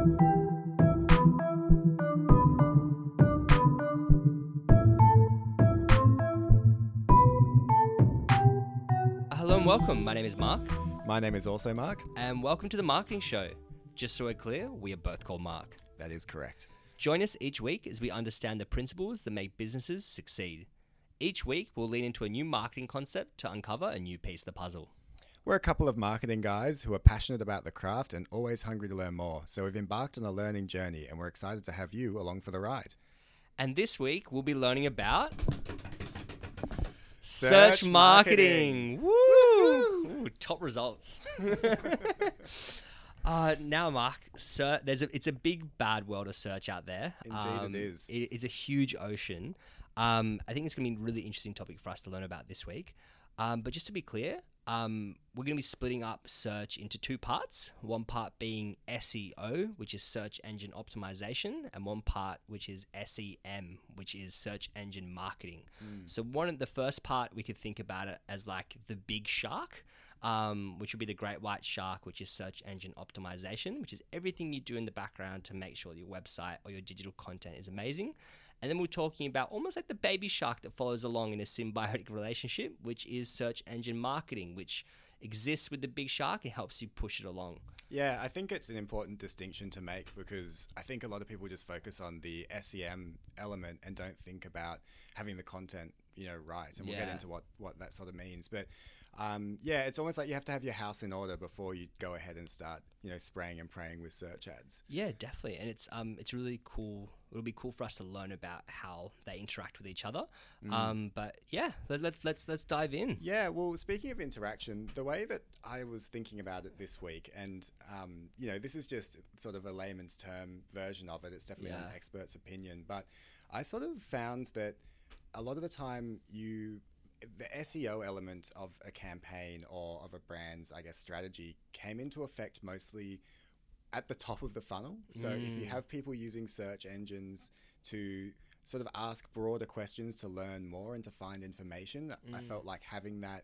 Hello and welcome. My name is Mark, My name is also Mark. and welcome to the Marketing Show. Just so we're clear, we are both called Mark. That is correct. Join us each week as we understand the principles that make businesses succeed. Each week, we'll lean into a new marketing concept to uncover a new piece of the puzzle. We're a couple of marketing guys who are passionate about the craft and always hungry to learn more. So we've embarked on a learning journey and we're excited to have you along for the ride. And this week, we'll be learning about Search search marketing. Woo! Ooh, top results. uh, now, Mark, sir, there's a, it's a big bad world of search out there. Indeed it Um, is. It, it's a huge ocean. Um, I think it's going to be a really interesting topic for us to learn about this week. Um, but just to be clear, um, we're going to be splitting up search into two parts. One part being SEO, which is search engine optimization, and one part which is SEM, which is search engine marketing. So one of the first part we could think about it as like the big shark, um, which would be the great white shark, which is search engine optimization, which is everything you do in the background to make sure your website or your digital content is amazing. And then we're talking about almost like the baby shark that follows along in a symbiotic relationship, which is search engine marketing, which exists with the big shark and helps you push it along. Yeah, I think it's an important distinction to make because I think a lot of people just focus on the SEM element and don't think about having the content, you know, right. And we'll get into what, what that sort of means. But um, yeah, it's almost like you have to have your house in order before you go ahead and start, you know, spraying and praying with search ads. Yeah, definitely, and it's um it's really cool. It'll be cool for us to learn about how they interact with each other. Um, but yeah, let, let, let's let's dive in. Yeah, well, speaking of interaction, the way that I was thinking about it this week, and um, you know, this is just sort of a layman's term version of it. It's definitely Yeah. an expert's opinion, but I sort of found that a lot of the time you the SEO element of a campaign or of a brand's, I guess, strategy came into effect mostly at the top of the funnel. So if you have people using search engines to sort of ask broader questions to learn more and to find information, I felt like having that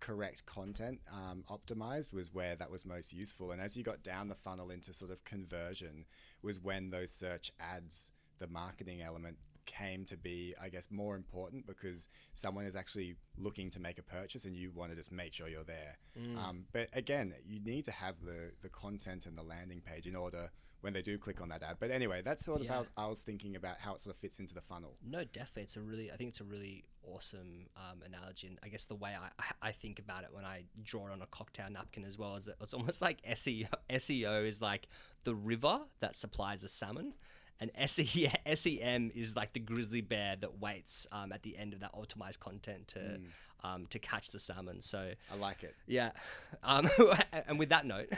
correct content um, optimized was where that was most useful. And as you got down the funnel into sort of conversion, was when those search ads, the marketing element, came to be, I guess, more important because someone is actually looking to make a purchase and you want to just make sure you're there. Um, but again, you need to have the, the content and the landing page in order when they do click on that ad. But anyway, that's sort of how I Yeah. was, I was thinking about how it sort of fits into the funnel. No, definitely, it's a really I think it's a really awesome um, analogy, and I guess the way I, I think about it when I draw it on a cocktail napkin as well is that it's almost like SEO. SEO is like the river that supplies the salmon. And SEM is like the grizzly bear that waits um, at the end of that optimized content to um, to catch the salmon. So I like it. Yeah. Um, and with that note,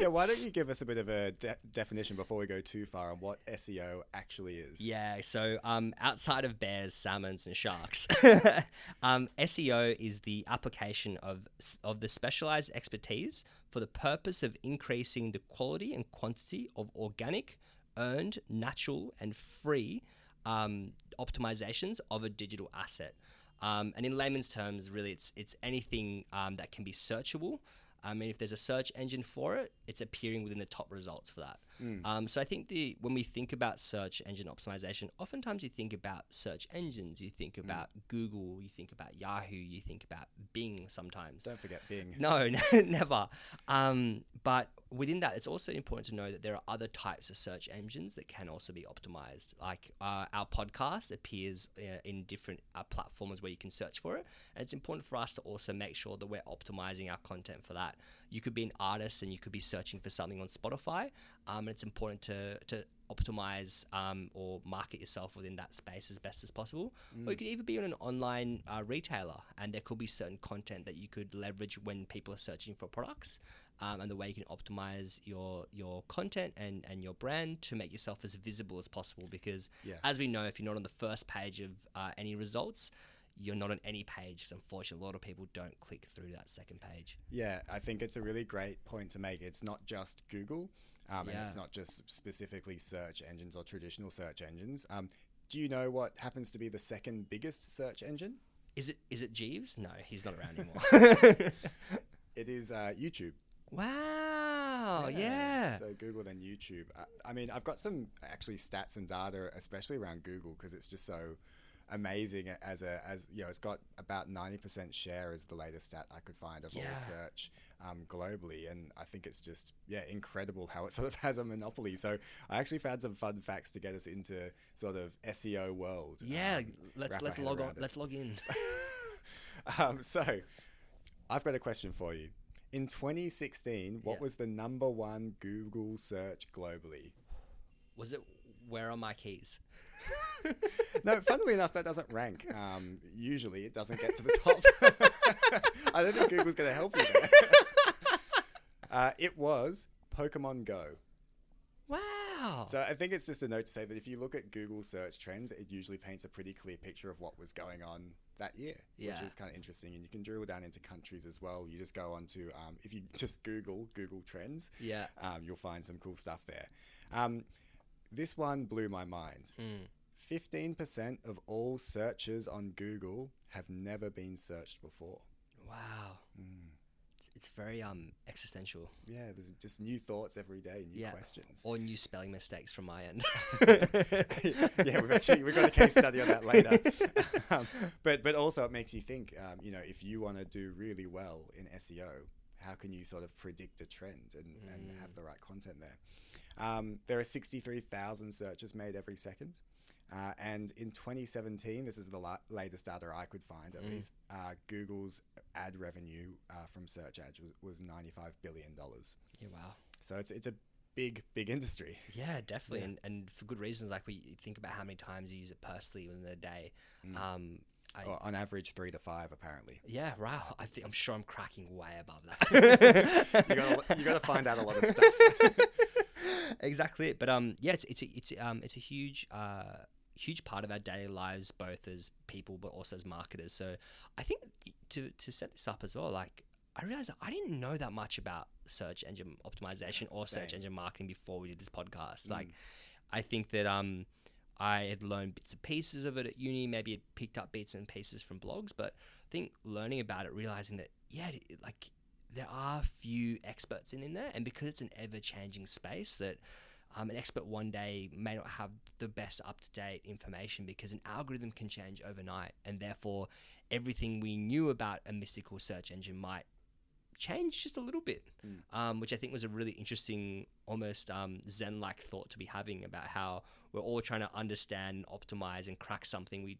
yeah, why don't you give us a bit of a de- definition before we go too far on what SEO actually is? yeah, so um, outside of bears, salmons, and sharks, um, SEO is the application of, of the specialized expertise for the purpose of increasing the quality and quantity of organic, earned, natural, and free um, optimizations of a digital asset. Um, and in layman's terms, really, it's it's anything um, that can be searchable. I mean, if there's a search engine for it, it's appearing within the top results for that. Um, so I think the when we think about search engine optimization, oftentimes you think about search engines, you think about Google, you think about Yahoo, you think about Bing. Sometimes Don't forget Bing. no, never. Um, but within that, it's also important to know that there are other types of search engines that can also be optimized. Like uh, our podcast appears uh, in different uh, platforms where you can search for it, and it's important for us to also make sure that we're optimizing our content for that. You could be an artist and you could be searching for something on Spotify, um, it's important to to optimize um, or market yourself within that space as best as possible. Or you could even be on an online uh, retailer, and there could be certain content that you could leverage when people are searching for products, um, and the way you can optimize your your content and and your brand to make yourself as visible as possible. Because Yeah. as we know, if you're not on the first page of uh, any results, you're not on any page. Because unfortunately, a lot of people don't click through that second page. Yeah, I think it's a really great point to make. It's not just Google, um, and it's not just specifically search engines or traditional search engines. Um, do you know what happens to be the second biggest search engine? Is it is it Jeeves? No, he's not around anymore. It is uh, YouTube. wow. Wow. Yeah. So Google then YouTube. I, I mean, I've got some actually stats and data, especially around Google, because it's just so amazing as a as you know it's got about 90% share as the latest stat i could find of Yeah. all search um, globally and i think it's just yeah incredible how it sort of has a monopoly so i actually found some fun facts to get us into sort of seo world yeah. um, let's let's log on. it. Let's log in. um, so i've got a question for you in 2016 what Yeah. was the number one google search globally Was it where are my keys? no, funnily enough, that doesn't rank. Um, usually, it doesn't get to the top. I don't think Google's going to help you there. uh, it was Pokemon Go. Wow. So I think it's just a note to say that if you look at Google search trends, it usually paints a pretty clear picture of what was going on that year, Yeah. which is kind of interesting. And you can drill down into countries as well. You just go on to, um, if you just Google Google Trends, yeah. um, you'll find some cool stuff there. Um, this one blew my mind. Mm. 15% of all searches on Google have never been searched before. Wow. Mm. It's, it's very um existential. Yeah, there's just new thoughts every day, new Yeah. questions. Or new spelling mistakes from my end. yeah, we've actually we've got a case study on that later. um, but but also it makes you think. Um, you know, if you want to do really well in SEO, how can you sort of predict a trend and, and have the right content there? Um, there are sixty three thousand searches made every second. Uh, and in 2017, this is the la- latest data I could find at least, uh, Google's ad revenue uh, from search ads was, was $95 billion. yeah. Wow. So it's, it's a big, big industry. Yeah, definitely, Yeah. And, and for good reasons. Like we think about how many times you use it personally within a day. Um, I, Or on average, three to five, apparently. yeah, wow. I think I'm sure I'm cracking way above that. you gotta you gotta find out a lot of stuff. exactly it. But um, yeah, it's it's a, it's um it's a huge uh huge part of our daily lives, both as people but also as marketers. So I think to to set this up as well, like. I realized I didn't know that much about search engine optimization or search engine marketing before we did this podcast. Like, I think that um, I had learned bits and pieces of it at uni, maybe had picked up bits and pieces from blogs, but I think learning about it, realizing that, yeah, it- like there are few experts in, in there, and because it's an ever changing space, that um, an expert one day may not have the best up to date information because an algorithm can change overnight, and therefore everything we knew about a mystical search engine might change just a little bit, um, which I think was a really interesting, almost um, Zen like thought to be having about how we're all trying to understand, optimize, and crack something we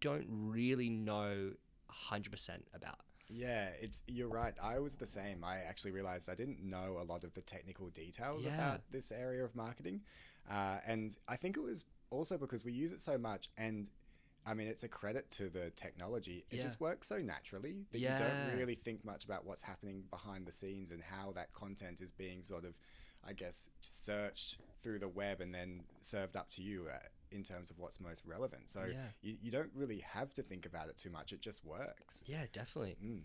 don't really know 100% about. Yeah, it's you're right. I was the same. I actually realized I didn't know a lot of the technical details Yeah. about this area of marketing, uh, and I think it was also because we use it so much. And I mean, it's a credit to the technology. It Yeah. just works so naturally that you don't really think much about what's happening behind the scenes and how that content is being sort of, I guess, searched through the web and then served up to you. In terms of what's most relevant. So Yeah. you, you don't really have to think about it too much. It just works. Yeah, definitely. Mm.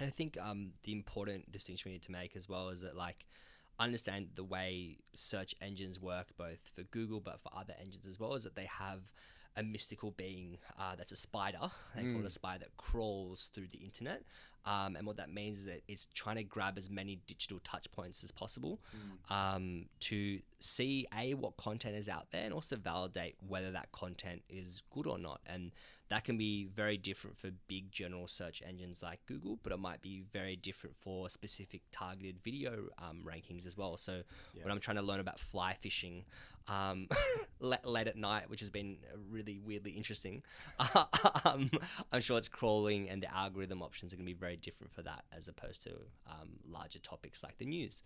And I think um, the important distinction we need to make as well is that like understand the way search engines work, both for Google but for other engines as well, is that they have a mystical being uh, that's a spider. They call it a spider that crawls through the internet. Um, and what that means is that it's trying to grab as many digital touch points as possible um, to see a what content is out there and also validate whether that content is good or not. And that can be very different for big general search engines like Google, but it might be very different for specific targeted video um, rankings as well. So when I'm trying to learn about fly fishing um, late, late at night, which has been really weirdly interesting, um, I'm sure it's crawling and the algorithm options are going to be very different for that as opposed to um, larger topics like the news.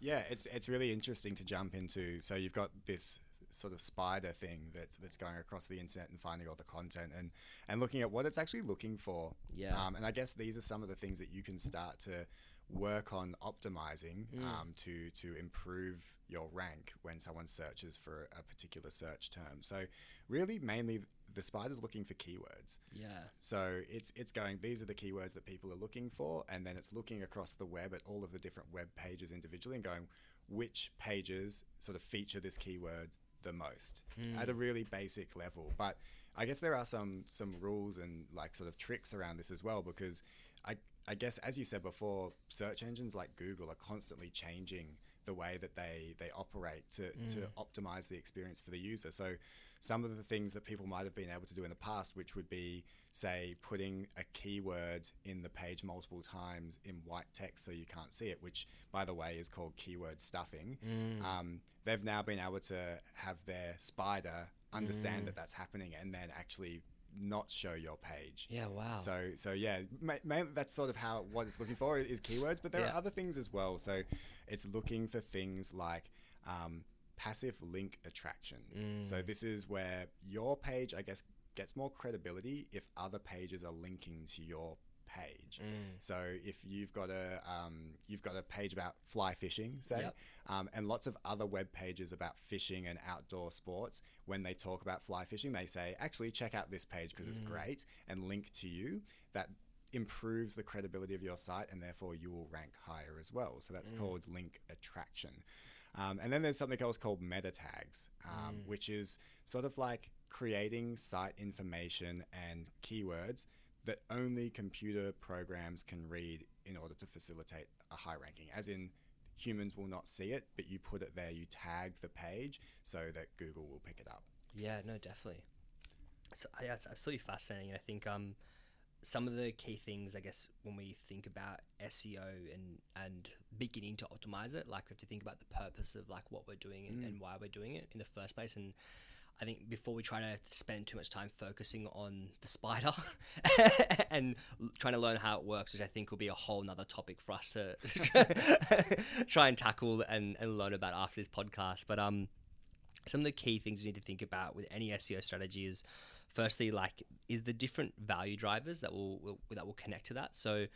Yeah, it's it's really interesting to jump into. So you've got this sort of spider thing that's that's going across the internet and finding all the content and and looking at what it's actually looking for. Yeah. Um, and I guess these are some of the things that you can start to work on optimizing um, to to improve your rank when someone searches for a particular search term. So really, mainly the spider's looking for keywords. Yeah. So it's it's going. These are the keywords that people are looking for, and then it's looking across the web at all of the different web pages individually and going, which pages sort of feature this keyword the most at a hmm. really basic level. But I guess there are some some rules and like sort of tricks around this as well because I I guess as you said before, search engines like Google are constantly changing the way that they they operate to, to mm. optimize the experience for the user. So some of the things that people might have been able to do in the past, which would be say putting a keyword in the page multiple times in white text so you can't see it, which by the way is called keyword stuffing. Mm. Um, they've now been able to have their spider understand mm. that that's happening and then actually not show your page. Yeah, wow. So so yeah, ma- ma- that's sort of how what it's looking for is keywords, but there Yeah. are other things as well. So it's looking for things like um, passive link attraction. Mm. So this is where your page, I guess, gets more credibility if other pages are linking to your page. Mm. So if you've got a um, you've got a page about fly fishing, say, Yep. um, and lots of other web pages about fishing and outdoor sports, when they talk about fly fishing, they say actually check out this page because it's great and link to you. That improves the credibility of your site and therefore you will rank higher as well. So that's called link attraction. Um, and then there's something else called meta tags, um, which is sort of like creating site information and keywords that only computer programs can read in order to facilitate a high ranking. As in, humans will not see it, but you put it there, you tag the page so that Google will pick it up. Yeah, no, definitely. So yeah, it's absolutely fascinating. And I think um, some of the key things, I guess, when we think about SEO and and beginning to optimize it, like we have to think about the purpose of like what we're doing and, and why we're doing it in the first place. And I think before we try to spend too much time focusing on the spider and trying to learn how it works, which I think will be a whole nother topic for us to try and tackle and, and learn about after this podcast. But um, some of the key things you need to think about with any SEO strategy is firstly like is the different value drivers that will, will that will connect to that. So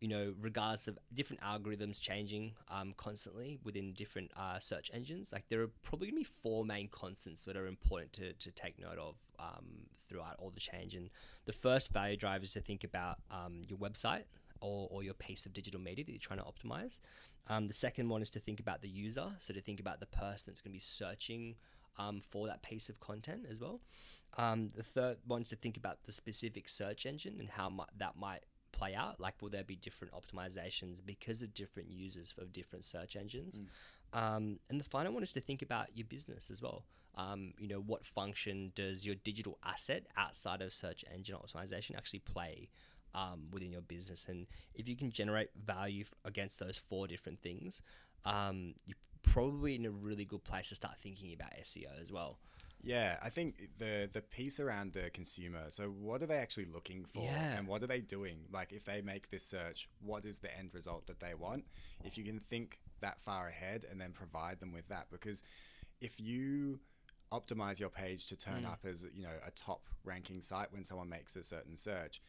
you know, regardless of different algorithms changing um, constantly within different uh, search engines, like there are probably going to be four main constants that are important to, to take note of um, throughout all the change. And the first value driver is to think about um, your website or, or your piece of digital media that you're trying to optimize. Um, the second one is to think about the user, so to think about the person that's going to be searching um, for that piece of content as well. Um, the third one is to think about the specific search engine and how mu- that might play out. Like, will there be different optimizations because of different users of different search engines? Um, and the final one is to think about your business as well. Um, you know, what function does your digital asset outside of search engine optimization actually play um, within your business? And if you can generate value f- against those four different things, um, you're probably in a really good place to start thinking about SEO as well. Yeah, I think the the piece around the consumer. So, what are they actually looking for, Yeah. and what are they doing? Like, if they make this search, what is the end result that they want? If you can think that far ahead and then provide them with that, because if you optimize your page to turn mm. up as you know a top ranking site when someone makes a certain search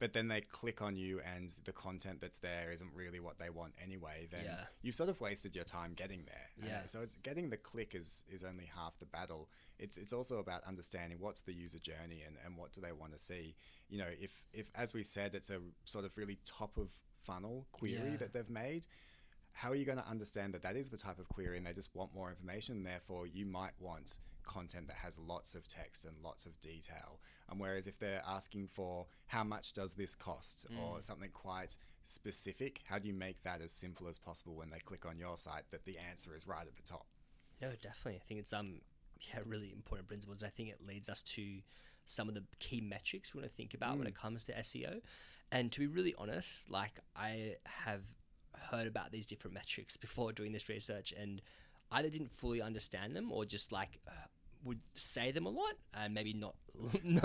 but then they click on you and the content that's there isn't really what they want anyway then Yeah. you've sort of wasted your time getting there Yeah. so it's getting the click is is only half the battle it's it's also about understanding what's the user journey and, and what do they want to see you know if if as we said it's a sort of really top of funnel query Yeah. that they've made how are you going to understand that that is the type of query and they just want more information therefore you might want content that has lots of text and lots of detail. And whereas if they're asking for how much does this cost? Or something quite specific how do you make that as simple as possible when they click on your site that the answer is right at the top? No, definitely. I think it's um yeah really important principles, and I think it leads us to some of the key metrics we want to think about when it comes to SEO. And to be really honest, like I have heard about these different metrics before doing this research, and either didn't fully understand them or just like uh, would say them a lot and maybe not. no.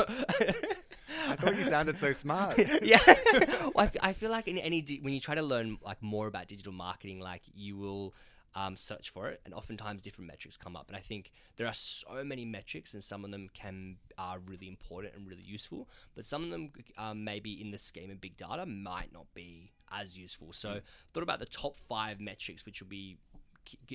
i thought you sounded so smart yeah. well, I, f- I feel like in any di- when you try to learn like more about digital marketing, like you will um, search for it, and oftentimes different metrics come up. And I think there are so many metrics, and some of them can are really important and really useful, but some of them um, maybe in the scheme of big data might not be as useful. So thought about the top five metrics, which will be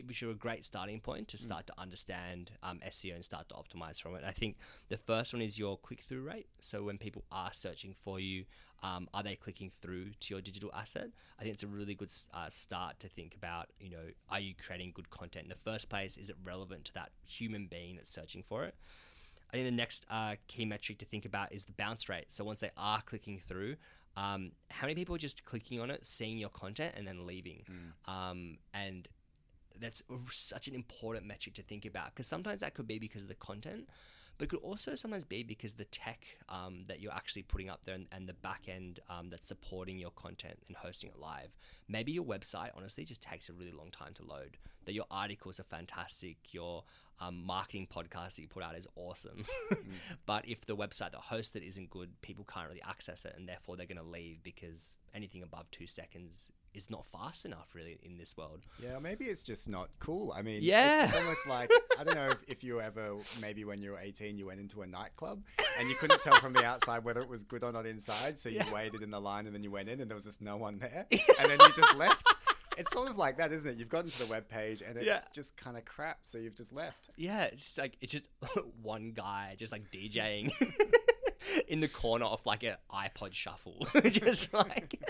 which are a great starting point to start to understand um, SEO and start to optimize from it. I think the first one is your click through rate. So when people are searching for you, um, are they clicking through to your digital asset? I think it's a really good uh, start to think about. You know, are you creating good content in the first place? Is it relevant to that human being that's searching for it? I think the next uh, key metric to think about is the bounce rate. So once they are clicking through, Um, how many people are just clicking on it, seeing your content, and then leaving? Um, and that's such an important metric to think about because sometimes that could be because of the content, but it could also sometimes be because the tech um, that you're actually putting up there and, and the back end um, that's supporting your content and hosting it live. Maybe your website honestly just takes a really long time to load. That your articles are fantastic, your um, marketing podcast that you put out is awesome, but if the website that hosts it isn't good, people can't really access it, and therefore they're going to leave because anything above two seconds is not fast enough really in this world. Yeah, maybe it's just not cool. I mean, it's- Yeah. it's, almost like I don't know if, if you ever maybe when you were 18 you went into a nightclub and you couldn't tell from the outside whether it was good or not inside, so you Yeah. waited in the line and then you went in and there was just no one there, and then you just left. It's sort of like that, isn't it? You've gotten to the web page and it's Yeah. just kind of crap, so you've just left. Yeah, it's just like it's just one guy just like DJing in the corner of like an iPod shuffle, just like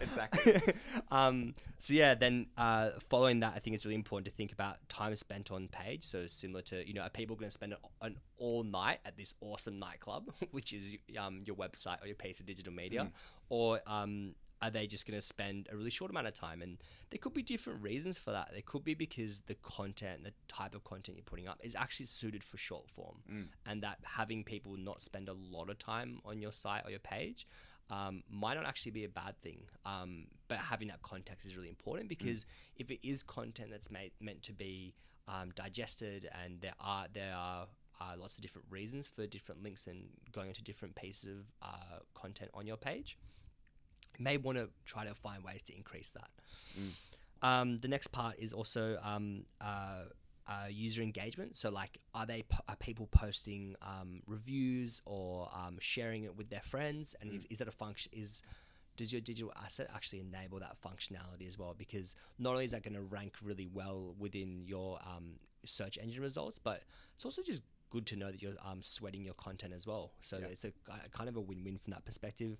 Exactly. um, so yeah, then uh, following that, I think it's really important to think about time spent on page. So similar to you know, are people going to spend an all night at this awesome nightclub, which is um, your website or your piece of digital media, or um, are they just going to spend a really short amount of time? And there could be different reasons for that. There could be because the content, the type of content you're putting up, is actually suited for short form, and that having people not spend a lot of time on your site or your page um, might not actually be a bad thing. Um, but having that context is really important because if it is content that's made, meant to be um, digested, and there are there are uh, lots of different reasons for different links and going into different pieces of uh, content on your page, you may want to try to find ways to increase that. Um, the next part is also um, uh, uh, user engagement. So, like, are they are people posting um, reviews or um, sharing it with their friends? And if, is that a function? Is does your digital asset actually enable that functionality as well? Because not only is that going to rank really well within your um, search engine results, but it's also just good to know that you're um, sweating your content as well. So Yeah. it's a, a kind of a win-win from that perspective.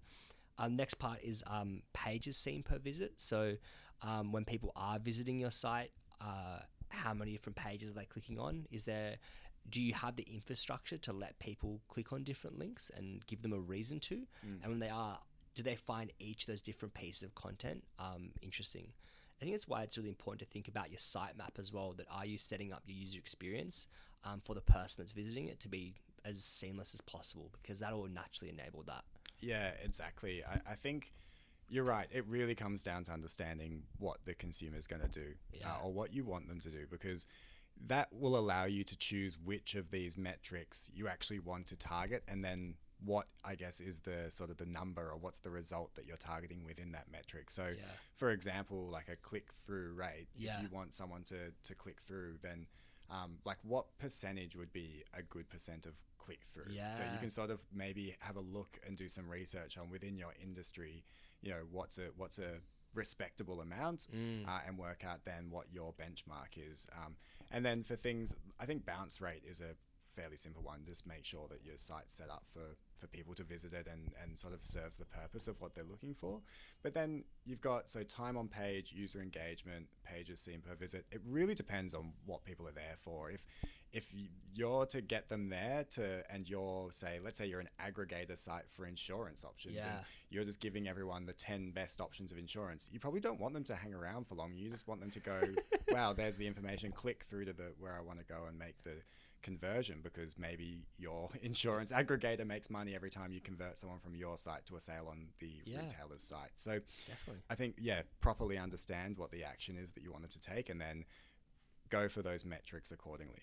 Um, next part is um, pages seen per visit. So um, when people are visiting your site, uh, how many different pages are they clicking on? Is there do you have the infrastructure to let people click on different links and give them a reason to? And when they are, do they find each of those different pieces of content um, interesting? I think that's why it's really important to think about your sitemap as well. That are you setting up your user experience um, for the person that's visiting it to be as seamless as possible because that will naturally enable that. Yeah, exactly. I, I think you're right. It really comes down to understanding what the consumer is going to do Yeah. uh, or what you want them to do because that will allow you to choose which of these metrics you actually want to target and then what I guess is the sort of the number or what's the result that you're targeting within that metric. So, Yeah. for example, like a click through rate, Yeah. if you want someone to, to click through, then um, like what percentage would be a good percent of click through? Yeah. So you can sort of maybe have a look and do some research on within your industry, you know, what's a what's a respectable amount, Mm. uh, and work out then what your benchmark is. Um, and then for things, I think bounce rate is a fairly simple one. Just make sure that your site's set up for, for people to visit it and, and sort of serves the purpose of what they're looking for. But then you've got so time on page, user engagement, pages seen per visit. It really depends on what people are there for. If if you're to get them there to and you're say let's say you're an aggregator site for insurance options Yeah. and you're just giving everyone the 10 best options of insurance you probably don't want them to hang around for long you just want them to go wow there's the information click through to the where i want to go and make the conversion because maybe your insurance aggregator makes money every time you convert someone from your site to a sale on the Yeah. retailer's site so Definitely. i think yeah properly understand what the action is that you want them to take and then go for those metrics accordingly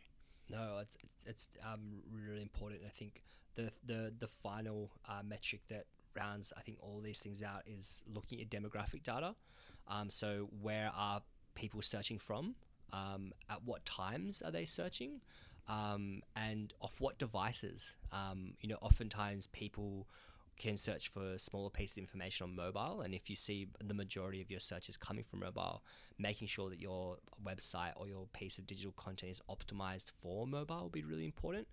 No, it's it's, it's um, really important. I think the the the final uh, metric that rounds I think all these things out is looking at demographic data. Um, so where are people searching from? Um, at what times are they searching? Um, and off what devices? Um, you know, oftentimes people can search for smaller pieces of information on mobile, and if you see the majority of your searches coming from mobile, making sure that your website or your piece of digital content is optimized for mobile will be really important.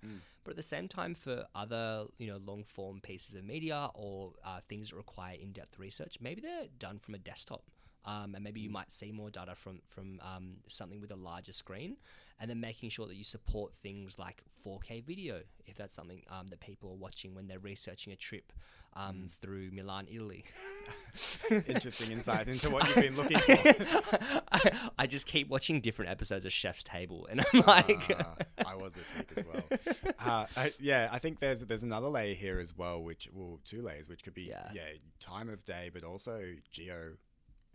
But at the same time, for other you know long form pieces of media or uh, things that require in depth research, maybe they're done from a desktop. Um, and maybe you might see more data from from um, something with a larger screen, and then making sure that you support things like 4K video if that's something um, that people are watching when they're researching a trip um, through Milan, Italy. Interesting insight into what you've been looking for. I, I just keep watching different episodes of Chef's Table, and I'm like, Ah, I was this week as well. Uh, I, yeah, I think there's there's another layer here as well, which well, two layers, which could be Yeah. yeah, time of day, but also geo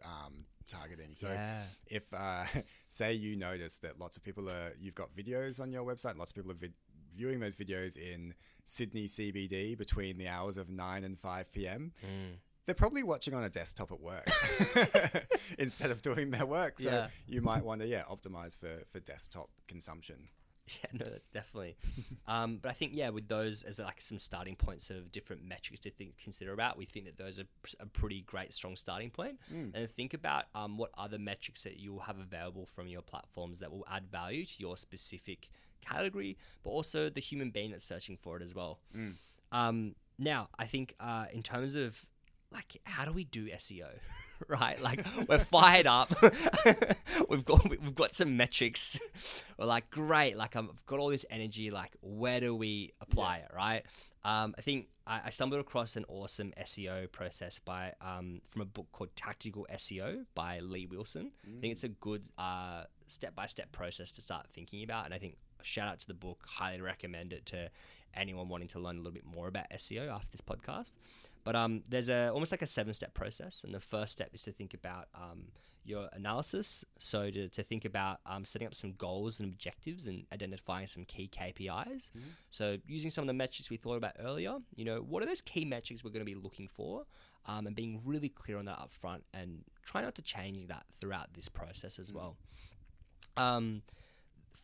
um, targeting. So yeah, if uh, say you notice that lots of people are you've got videos on your website, lots of people are vid- viewing those videos in Sydney CBD between the hours of 9 and 5 p.m. Mm. They're probably watching on a desktop at work instead of doing their work. So Yeah. you might want to yeah optimize for for desktop consumption. Yeah, no, definitely. um, but I think yeah, with those as like some starting points of different metrics to think, consider about, we think that those are a pretty great, strong starting point. And think about um, what other metrics that you will have available from your platforms that will add value to your specific category, but also the human being that's searching for it as well. Um, now, I think uh, in terms of like how do we do SEO, right? Like we're fired up. we've got we've got some metrics. We're like great. Like I've got all this energy. Like where do we apply it, right? Um, I think I, I stumbled across an awesome SEO process by um, from a book called Tactical SEO by Lee Wilson. I think it's a good uh, step-by-step process to start thinking about, and I think shout out to the book. Highly recommend it to anyone wanting to learn a little bit more about SEO after this podcast. But um, there's a almost like a seven-step process, and the first step is to think about um, your analysis. So to, to think about um, setting up some goals and objectives and identifying some key KPIs. So using some of the metrics we thought about earlier, you know, what are those key metrics we're going to be looking for, um, and being really clear on that up front, and try not to change that throughout this process as well.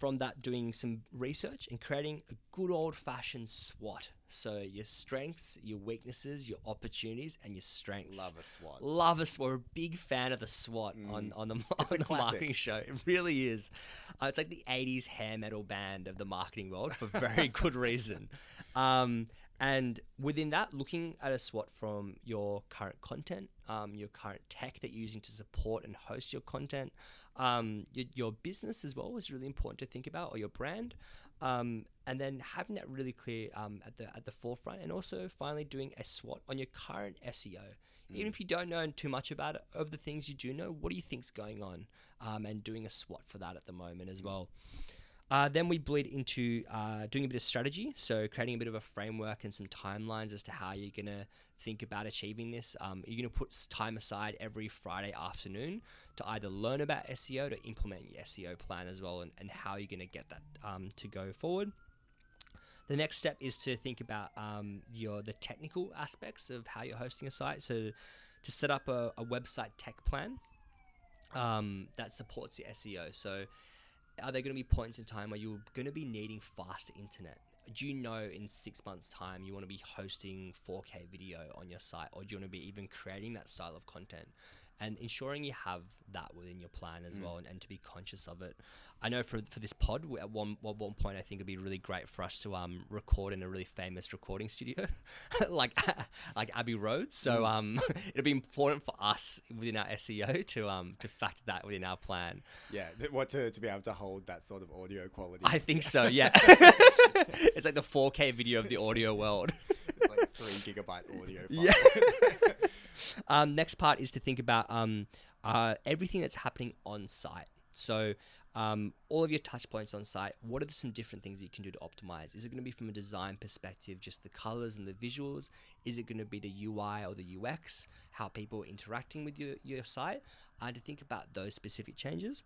From that, doing some research and creating a good old fashioned SWOT. So your strengths, your weaknesses, your opportunities, and your strengths. Love a SWOT. Love us. We're a big fan of the SWOT on, on the, on Mm. the marketing show. It really is. Uh, it's like the 80s hair metal band of the marketing world for very good reason. Um, and within that, looking at a SWOT from your current content, um, your current tech that you're using to support and host your content, um, your, your business as well is really important to think about, or your brand. Um, and then having that really clear um, at the at the forefront, and also finally doing a SWOT on your current SEO. Even if you don't know too much about it, of the things you do know, what do you think's going on, um, and doing a SWOT for that at the moment as well. Uh, then we bleed into uh, doing a bit of strategy, so creating a bit of a framework and some timelines as to how you're going to think about achieving this. Um, you're going to put time aside every Friday afternoon to either learn about SEO, to implement your SEO plan as well, and, and how you're going to get that um, to go forward. The next step is to think about um, your the technical aspects of how you're hosting a site. So to set up a, a website tech plan um, that supports your SEO. So are there going to be points in time where you're going to be needing faster internet? Do you know in six months' time you want to be hosting 4K video on your site, or do you want to be even creating that style of content? And ensuring you have that within your plan as well, and, and to be conscious of it. I know for, for this pod, at one at one point, I think it'd be really great for us to um record in a really famous recording studio, like like Abbey Road. So um, it'd be important for us within our SEO to um to factor that within our plan. Yeah, th- what to, to be able to hold that sort of audio quality. I think so. Yeah, it's like the 4K video of the audio world. Like three gigabyte audio. File. Yeah. um, next part is to think about um, uh, everything that's happening on site. So, um, all of your touch points on site, what are some different things that you can do to optimize? Is it going to be from a design perspective, just the colors and the visuals? Is it going to be the UI or the UX, how people are interacting with your, your site? And to think about those specific changes.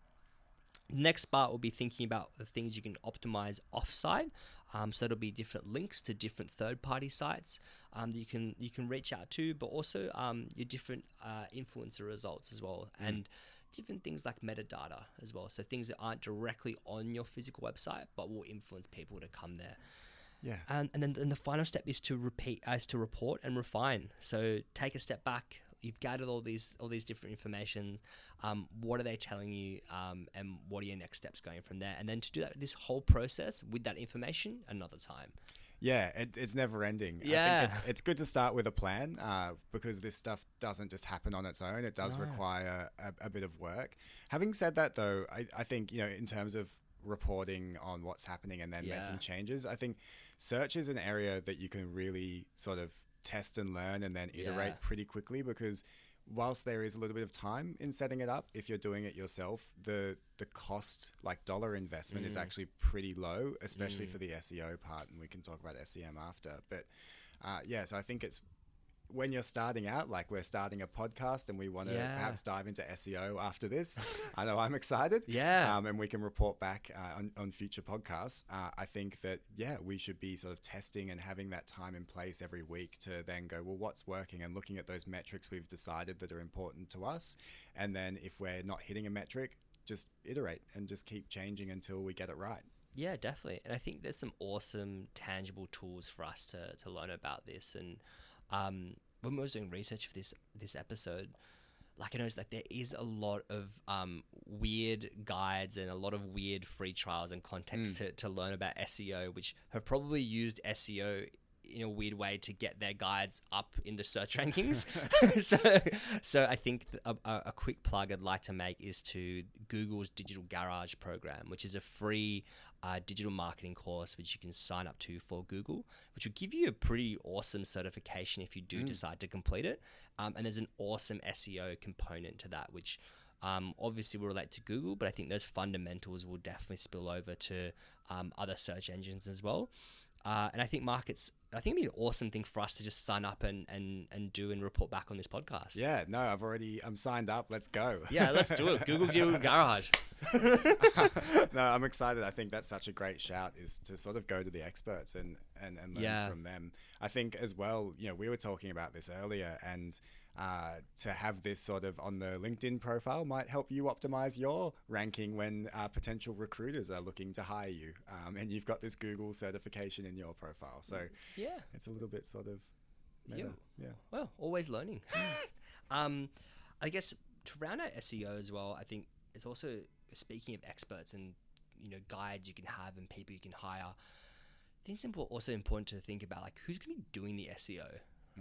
Next part will be thinking about the things you can optimize offsite. Um, so it'll be different links to different third-party sites um, that you can you can reach out to, but also um, your different uh, influencer results as well, and different things like metadata as well. So things that aren't directly on your physical website, but will influence people to come there. Yeah. And, and then and the final step is to repeat, as to report and refine. So take a step back. You've gathered all these all these different information. Um, what are they telling you? Um, and what are your next steps going from there? And then to do that, this whole process with that information another time. Yeah, it, it's never ending. I Yeah. think it's, it's good to start with a plan uh, because this stuff doesn't just happen on its own. It does No. require a, a bit of work. Having said that, though, I, I think, you know, in terms of reporting on what's happening and then Yeah. making changes, I think search is an area that you can really sort of test and learn and then iterate Yeah. pretty quickly because whilst there is a little bit of time in setting it up if you're doing it yourself the the cost like dollar investment is Mm. actually pretty low especially Mm. for the SEO part and we can talk about SEM after but uh, yeah so I think it's when you're starting out like we're starting a podcast and we want to Yeah. perhaps dive into SEO after this I know I'm excited Yeah. um, and we can report back uh, on, on future podcasts. Uh, I think that yeah, we should be sort of testing and having that time in place every week to then go, well, what's working, and looking at those metrics we've decided that are important to us, and then if we're not hitting a metric, just iterate and just keep changing until we get it right. Yeah, definitely. And I think there's some awesome tangible tools for us to, to learn about this. And um, when I was doing research for this this episode, like I noticed like there is a lot of um, weird guides and a lot of weird free trials and context to, to learn about SEO, which have probably used SEO in a weird way to get their guides up in the search rankings. so, so I think a, a quick plug I'd like to make is to Google's Digital Garage program, which is a free uh, digital marketing course which you can sign up to for Google, which will give you a pretty awesome certification if you do decide to complete it. Um, and there's an awesome SEO component to that, which um, obviously will relate to Google, but I think those fundamentals will definitely spill over to um, other search engines as well. Uh, and I think markets, I think it'd be an awesome thing for us to just sign up and, and, and do and report back on this podcast. Yeah, no, I've already I'm signed up. Let's go. Yeah, let's do it. Google Digital Garage. no, I'm excited. I think that's such a great shout is to sort of go to the experts and, and, and learn Yeah. from them. I think as well, you know, we were talking about this earlier and uh, to have this sort of on the LinkedIn profile might help you optimize your ranking when uh, potential recruiters are looking to hire you. Um, and you've got this Google certification in your profile. So Yeah. it's a little bit sort of, meta. Yeah. yeah. Well, always learning. um, I guess to round out SEO as well, I think it's also speaking of experts and you know guides you can have and people you can hire. I think it's also important to think about like who's going to be doing the SEO.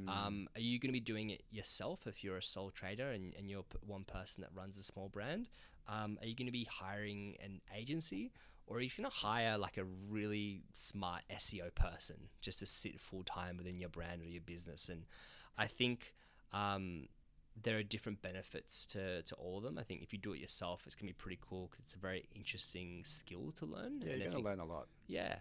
Um, are you going to be doing it yourself if you're a sole trader and, and you're one person that runs a small brand? Um, are you going to be hiring an agency or are you going to hire like a really smart SEO person just to sit full time within your brand or your business? And I think um, there are different benefits to, to all of them. I think if you do it yourself, it's going to be pretty cool because it's a very interesting skill to learn. Yeah, And you're going to learn a lot. yeah.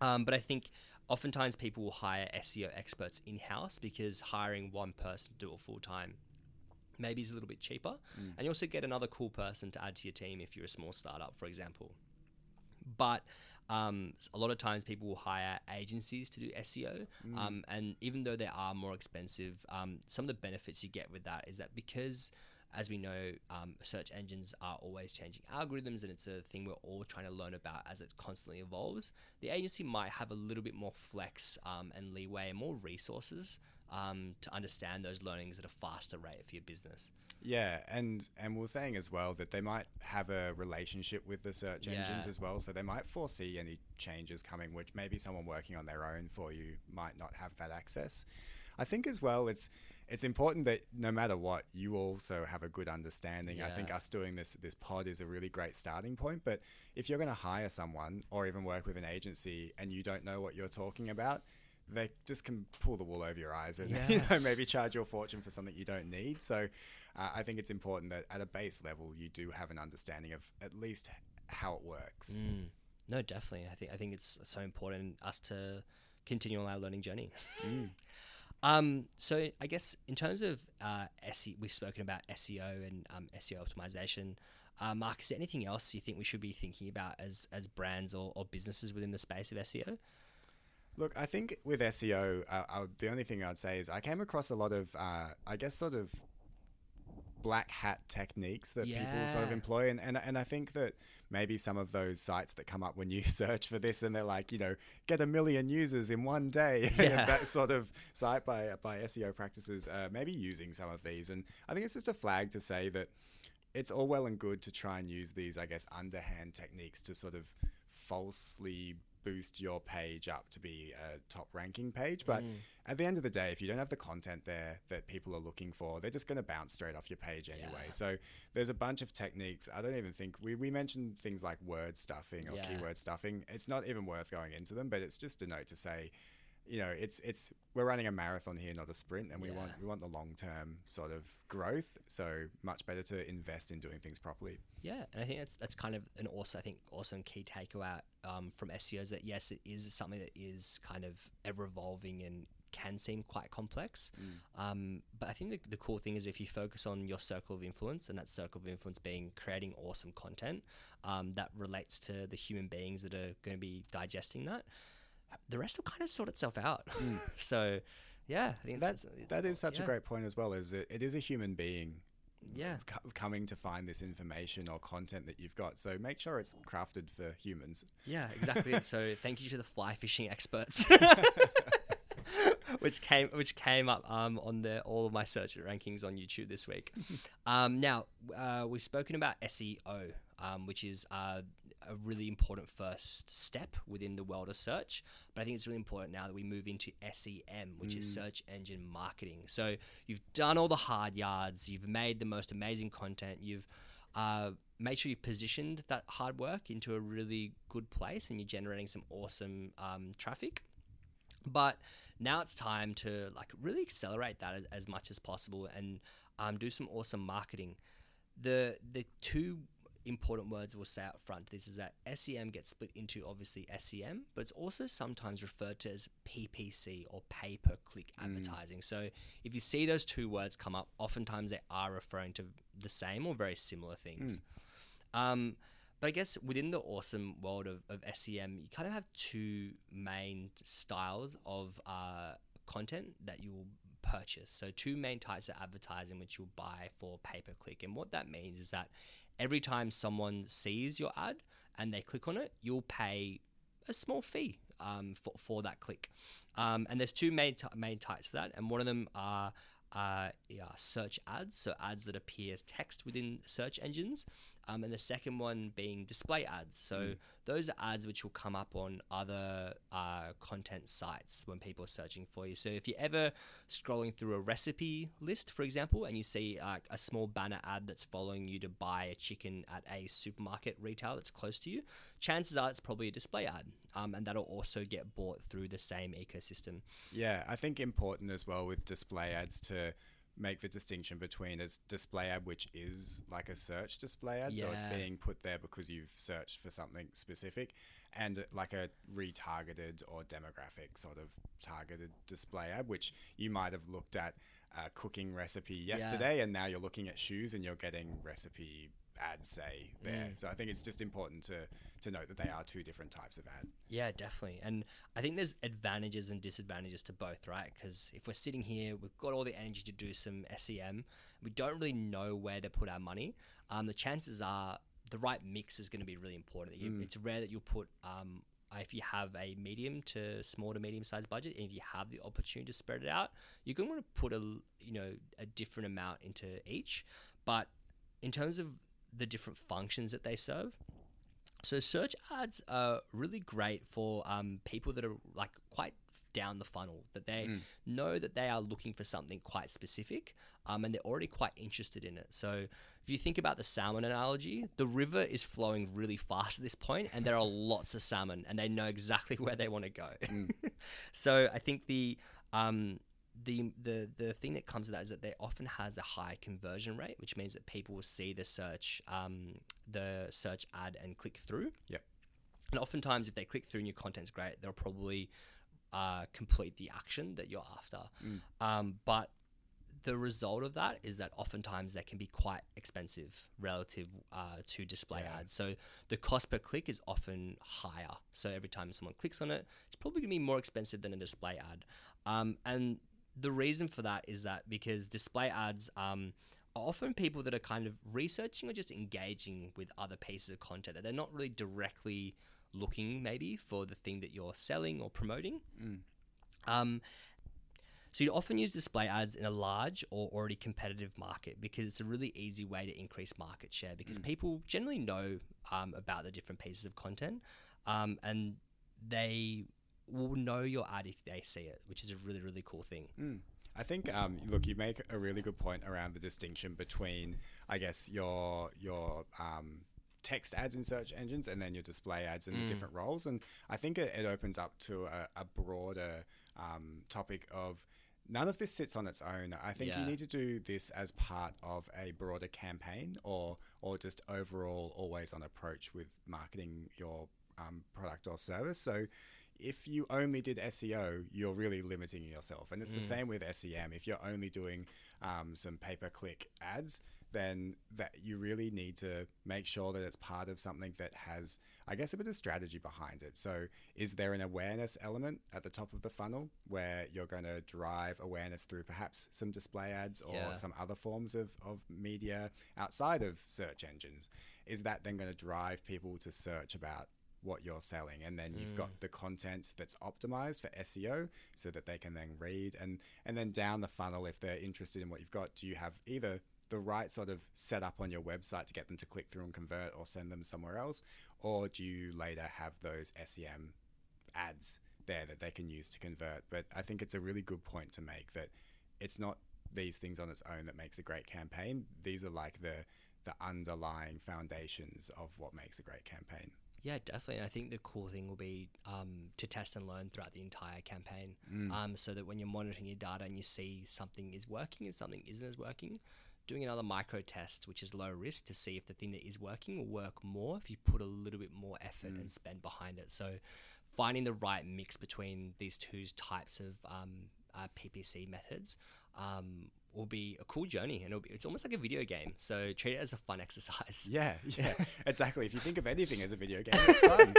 Um, but I think oftentimes people will hire SEO experts in house because hiring one person to do it full time maybe is a little bit cheaper. And you also get another cool person to add to your team if you're a small startup, for example. But um, a lot of times people will hire agencies to do SEO. Um, and even though they are more expensive, um, some of the benefits you get with that is that because, as we know, um, search engines are always changing algorithms and it's a thing we're all trying to learn about as it constantly evolves, the agency might have a little bit more flex um, and leeway and more resources um, to understand those learnings at a faster rate for your business. Yeah, and and we are saying as well that they might have a relationship with the search engines as well, so they might foresee any changes coming, which maybe someone working on their own for you might not have that access. I think as well, it's it's important that no matter what, you also have a good understanding. I think us doing this this pod is a really great starting point. But if you're going to hire someone or even work with an agency and you don't know what you're talking about, they just can pull the wool over your eyes and you know maybe charge your fortune for something you don't need. So uh, I think it's important that at a base level you do have an understanding of at least how it works. Mm. No, definitely. I think I think it's so important us to continue on our learning journey. Mm. um, so I guess in terms of uh, SE, we've spoken about SEO and um, SEO optimization. Uh, Mark, is there anything else you think we should be thinking about as as brands or, or businesses within the space of SEO? Look, I think with SEO, uh, I, the only thing I'd say is I came across a lot of, uh, I guess, sort of black hat techniques that people sort of employ. And, and, and I think that maybe some of those sites that come up when you search for this and they're like, you know, get a million users in one day, Yeah. that sort of site by, by SEO practices, uh, maybe using some of these. And I think it's just a flag to say that it's all well and good to try and use these, I guess, underhand techniques to sort of falsely boost your page up to be a top ranking page. But Mm. at the end of the day, if you don't have the content there that people are looking for, they're just going to bounce straight off your page anyway. Yeah. So there's a bunch of techniques. I don't even think we, we mentioned things like word stuffing or Yeah. keyword stuffing. It's not even worth going into them, but it's just a note to say, you know, it's it's we're running a marathon here, not a sprint, and we want we want the long term sort of growth. So much better to invest in doing things properly. Yeah, and I think that's that's kind of an also I think awesome key takeaway um, from SEO is that yes, it is something that is kind of ever evolving and can seem quite complex. Um, but I think the, the cool thing is if you focus on your circle of influence, and that circle of influence being creating awesome content um, that relates to the human beings that are going to be digesting that, the rest will kind of sort itself out. so, yeah, I think That that's, it's- that is such yeah, a great point as well. Is it, it is a human being yeah. co- coming to find this information or content that you've got. So make sure it's crafted for humans. Yeah, exactly. so thank you to the fly fishing experts, which came which came up um, on the all of my search rankings on YouTube this week. Um, now uh, we've spoken about SEO, um, which is uh, a really important first step within the world of search. But I think it's really important now that we move into SEM, which is search engine marketing. So you've done all the hard yards, you've made the most amazing content, you've uh, made sure you've positioned that hard work into a really good place, and you're generating some awesome um, traffic. But now it's time to like really accelerate that as, as much as possible and um, do some awesome marketing. The the two important words we'll say up front this is that SEM gets split into obviously SEM, but it's also sometimes referred to as PPC or pay per click advertising. So if you see those two words come up, oftentimes they are referring to the same or very similar things. Um, but I guess within the awesome world of, of SEM, you kind of have two main styles of uh, content that you will purchase. So, two main types of advertising which you'll buy for pay per click. And what that means is that every time someone sees your ad and they click on it, you'll pay a small fee um, for, for that click. Um, and there's two main, ty- main types for that. And one of them are uh, yeah, search ads, so ads that appear as text within search engines. Um, and the second one being display ads. So those are ads which will come up on other uh, content sites when people are searching for you. So if you're ever scrolling through a recipe list, for example, and you see uh, a small banner ad that's following you to buy a chicken at a supermarket retail that's close to you, chances are it's probably a display ad. Um, and that'll also get bought through the same ecosystem. Yeah, I think important as well with display ads to make the distinction between a display ad which is like a search display ad, so it's being put there because you've searched for something specific, and uh, like a retargeted or demographic sort of targeted display ad, which you might have looked at a cooking recipe yesterday, and now you're looking at shoes and you're getting recipe ads say there. So I think it's just important to to note that they are two different types of ad. Yeah, definitely. And I think there's advantages and disadvantages to both, right? Because if we're sitting here, we've got all the energy to do some SEM, we don't really know where to put our money. Um, the chances are the right mix is going to be really important. You, It's rare that you'll put, um, if you have a medium to small to medium sized budget, and if you have the opportunity to spread it out, you're going to want to put a you know a different amount into each. But in terms of the different functions that they serve, so search ads are really great for um, people that are like quite down the funnel, that they know that they are looking for something quite specific, um, and they're already quite interested in it. So if you think about the salmon analogy, the river is flowing really fast at this point, and there are lots of salmon, and they know exactly where they want to go. so I think the um, the the the thing that comes with that is that they often has a high conversion rate, which means that people will see the search um, the search ad and click through. Yep. And oftentimes, if they click through and your content's great, they'll probably uh, complete the action that you're after. Um, but the result of that is that oftentimes they can be quite expensive relative uh, to display Yeah. ads. So the cost per click is often higher. So every time someone clicks on it, it's probably going to be more expensive than a display ad. Um, and the reason for that is that because display ads um, are often people that are kind of researching or just engaging with other pieces of content that they're not really directly looking maybe for the thing that you're selling or promoting. Um, so you often use display ads in a large or already competitive market because it's a really easy way to increase market share because people generally know um, about the different pieces of content um, and they will know your ad if they see it, which is a really really cool thing. Mm. I think, um, look, you make a really good point around the distinction between, I guess, your your um, text ads in search engines and then your display ads and Mm. the different roles. And I think it, it opens up to a, a broader um, topic of none of this sits on its own. I think Yeah. you need to do this as part of a broader campaign or or just overall always on approach with marketing your um, product or service. So if you only did SEO, you're really limiting yourself. And it's the Mm. same with SEM. If you're only doing um, some pay per click ads, then that you really need to make sure that it's part of something that has, I guess, a bit of strategy behind it. So, is there an awareness element at the top of the funnel where you're going to drive awareness through perhaps some display ads or Yeah. some other forms of, of media outside of search engines? Is that then going to drive people to search about what you're selling. And then you've got mm. the content that's optimized for SEO so that they can then read. And and then down the funnel if they're interested in what you've got do you have either the right sort of setup on your website to get them to click through and convert or send them somewhere else? Or do you later have those SEM ads there that they can use to convert? But I think it's a really good point to make that it's not these things on its own that makes a great campaign. These are like the the underlying foundations of what makes a great campaign Yeah, definitely. And I think the cool thing will be um, to test and learn throughout the entire campaign, Mm. um, so that when you're monitoring your data and you see something is working and something isn't as working, doing another micro test, which is low risk, to see if the thing that is working will work more if you put a little bit more effort Mm. and spend behind it. So, finding the right mix between these two types of um, uh, PPC methods. Um, will be a cool journey and it'll be, it's almost like a video game so treat it as a fun exercise Yeah, yeah, exactly. If you think of anything as a video game, it's fun.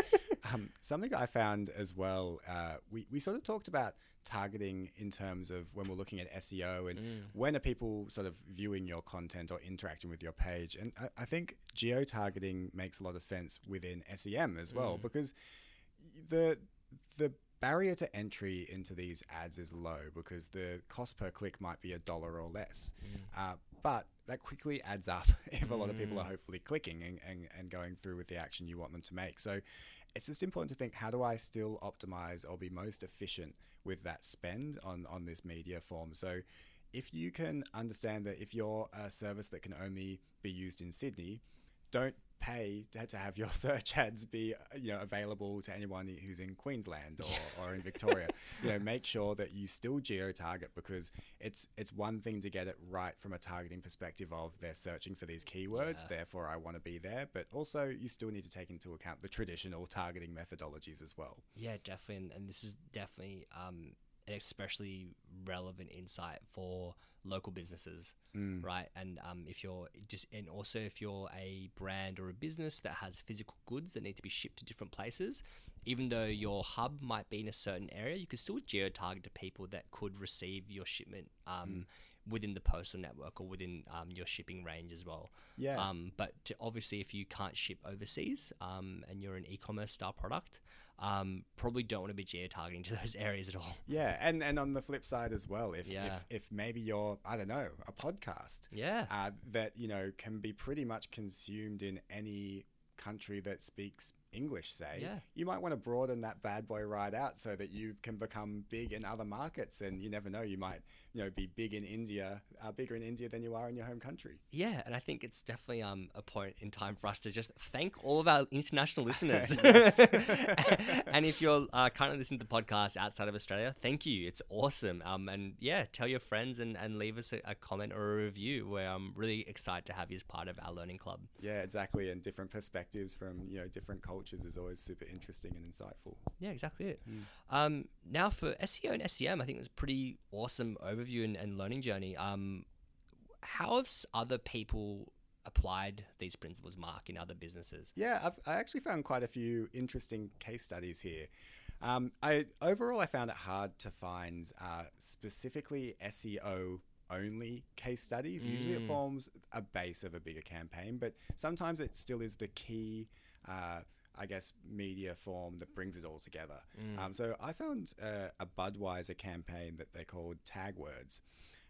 um, something I found as well, uh, we, we sort of talked about targeting in terms of when we're looking at SEO and Mm. when are people sort of viewing your content or interacting with your page. And I, I think geo targeting makes a lot of sense within SEM as well Mm. because the the barrier to entry into these ads is low because the cost per click might be a dollar or less. Mm. Uh, but that quickly adds up if a lot of people are Mm. hopefully clicking and, and, and going through with the action you want them to make. So it's just important to think how do I still optimize or be most efficient with that spend on, on this media form? So if you can understand that if you're a service that can only be used in Sydney, don't pay to to have your search ads be you know available to anyone who's in Queensland or, or in Victoria. you know, make sure that you still geo target because it's it's one thing to get it right from a targeting perspective of they're searching for these keywords, Yeah. therefore I want to be there, but also you still need to take into account the traditional targeting methodologies as well. Yeah, definitely, and, and this is definitely um, an especially relevant insight for local businesses, Mm. right? And um, if you're just, and also if you're a brand or a business that has physical goods that need to be shipped to different places, even though your hub might be in a certain area, you could still geo target to people that could receive your shipment. Um, Within the postal network or within um, your shipping range as well. Yeah. Um, but to, obviously, if you can't ship overseas um, and you're an e-commerce style product, um, probably don't want to be geo targeting to those areas at all. Yeah, and and on the flip side as well, if Yeah. if, if maybe you're I don't know a podcast Yeah. uh, that you know can be pretty much consumed in any country that speaks English, say, Yeah. you might want to broaden that bad boy right out so that you can become big in other markets. And you never know, you might you know be big in India, uh, bigger in India than you are in your home country. Yeah, and I think it's definitely um, a point in time for us to just thank all of our international listeners. And if you're uh, currently listening to the podcast outside of Australia, thank you. It's awesome. Um, and yeah, tell your friends and, and leave us a, a comment or a review where I'm really excited to have you as part of our learning club. Yeah, exactly. And different perspectives from you know different cultures is always super interesting and insightful. Yeah, exactly it. Um, now for SEO and SEM, I think it was a pretty awesome overview and, and learning journey. Um, how have other people applied these principles, Mark, in other businesses? Yeah, I've, I actually found quite a few interesting case studies here. Um, I overall I found it hard to find uh, specifically SEO only case studies. Usually it Mm. forms a base of a bigger campaign, but sometimes it still is the key. Uh, I guess media form that brings it all together. Um, so I found uh, a Budweiser campaign that they called Tag Words.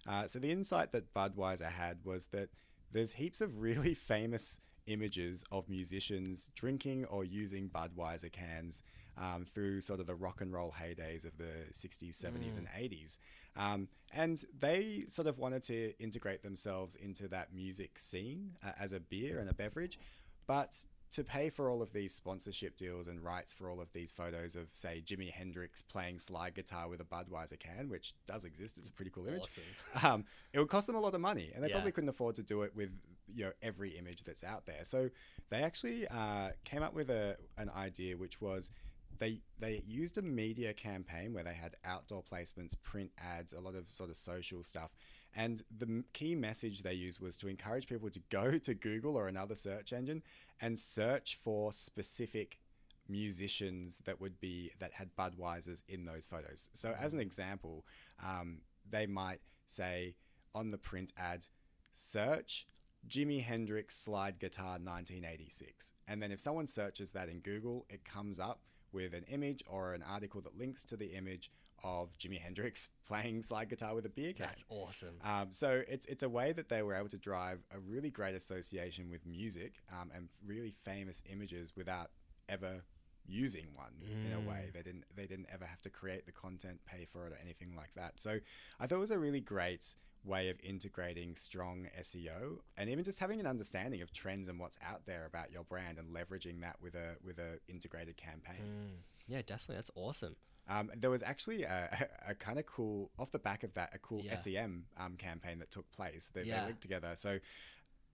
Uh, so the insight that Budweiser had was that there's heaps of really famous images of musicians drinking or using Budweiser cans um, through sort of the rock and roll heydays of the 60s, 70s, and 80s. Um, and they sort of wanted to integrate themselves into that music scene uh, as a beer and a beverage. But to pay for all of these sponsorship deals and rights for all of these photos of, say, Jimi Hendrix playing slide guitar with a Budweiser can, which does exist, it's a pretty cool image. Awesome. Um, it would cost them a lot of money, and they Yeah. probably couldn't afford to do it with you know every image that's out there. So they actually uh, came up with a an idea, which was they they used a media campaign where they had outdoor placements, print ads, a lot of sort of social stuff. And the key message they used was to encourage people to go to Google or another search engine and search for specific musicians that would be that had Budweisers in those photos. So as an example, um, they might say on the print ad, search Jimi Hendrix slide guitar 1986. And then if someone searches that in Google, it comes up with an image or an article that links to the image of Jimi Hendrix playing slide guitar with a beer can. That's awesome. Um, so it's it's a way that they were able to drive a really great association with music um, and really famous images without ever using one in a way. They didn't they didn't ever have to create the content, pay for it, or anything like that. So I thought it was a really great way of integrating strong SEO and even just having an understanding of trends and what's out there about your brand and leveraging that with a with a integrated campaign. Mm. Yeah, definitely. That's awesome. Um, there was actually a, a, a kind of cool, off the back of that, a cool Yeah. SEM um, campaign that took place that Yeah. they linked together. So,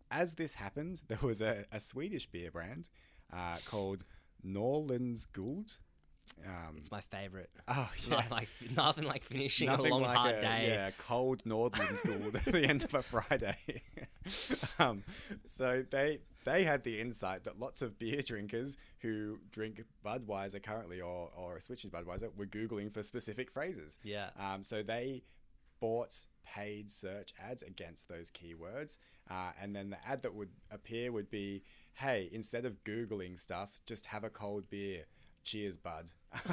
as this happened, there was a, a Swedish beer brand uh, called Norrlands Guld. Um, It's my favorite. oh, yeah. Nothing like nothing like finishing Nothing a long like hard a, day. Yeah, cold Norrlands Guld at the end of a Friday. um, so they they had the insight that lots of beer drinkers who drink Budweiser currently or, or are switching to Budweiser were Googling for specific phrases. Yeah. Um, so they bought paid search ads against those keywords. Uh, and then the ad that would appear would be, hey, instead of Googling stuff, just have a cold beer. Cheers, bud.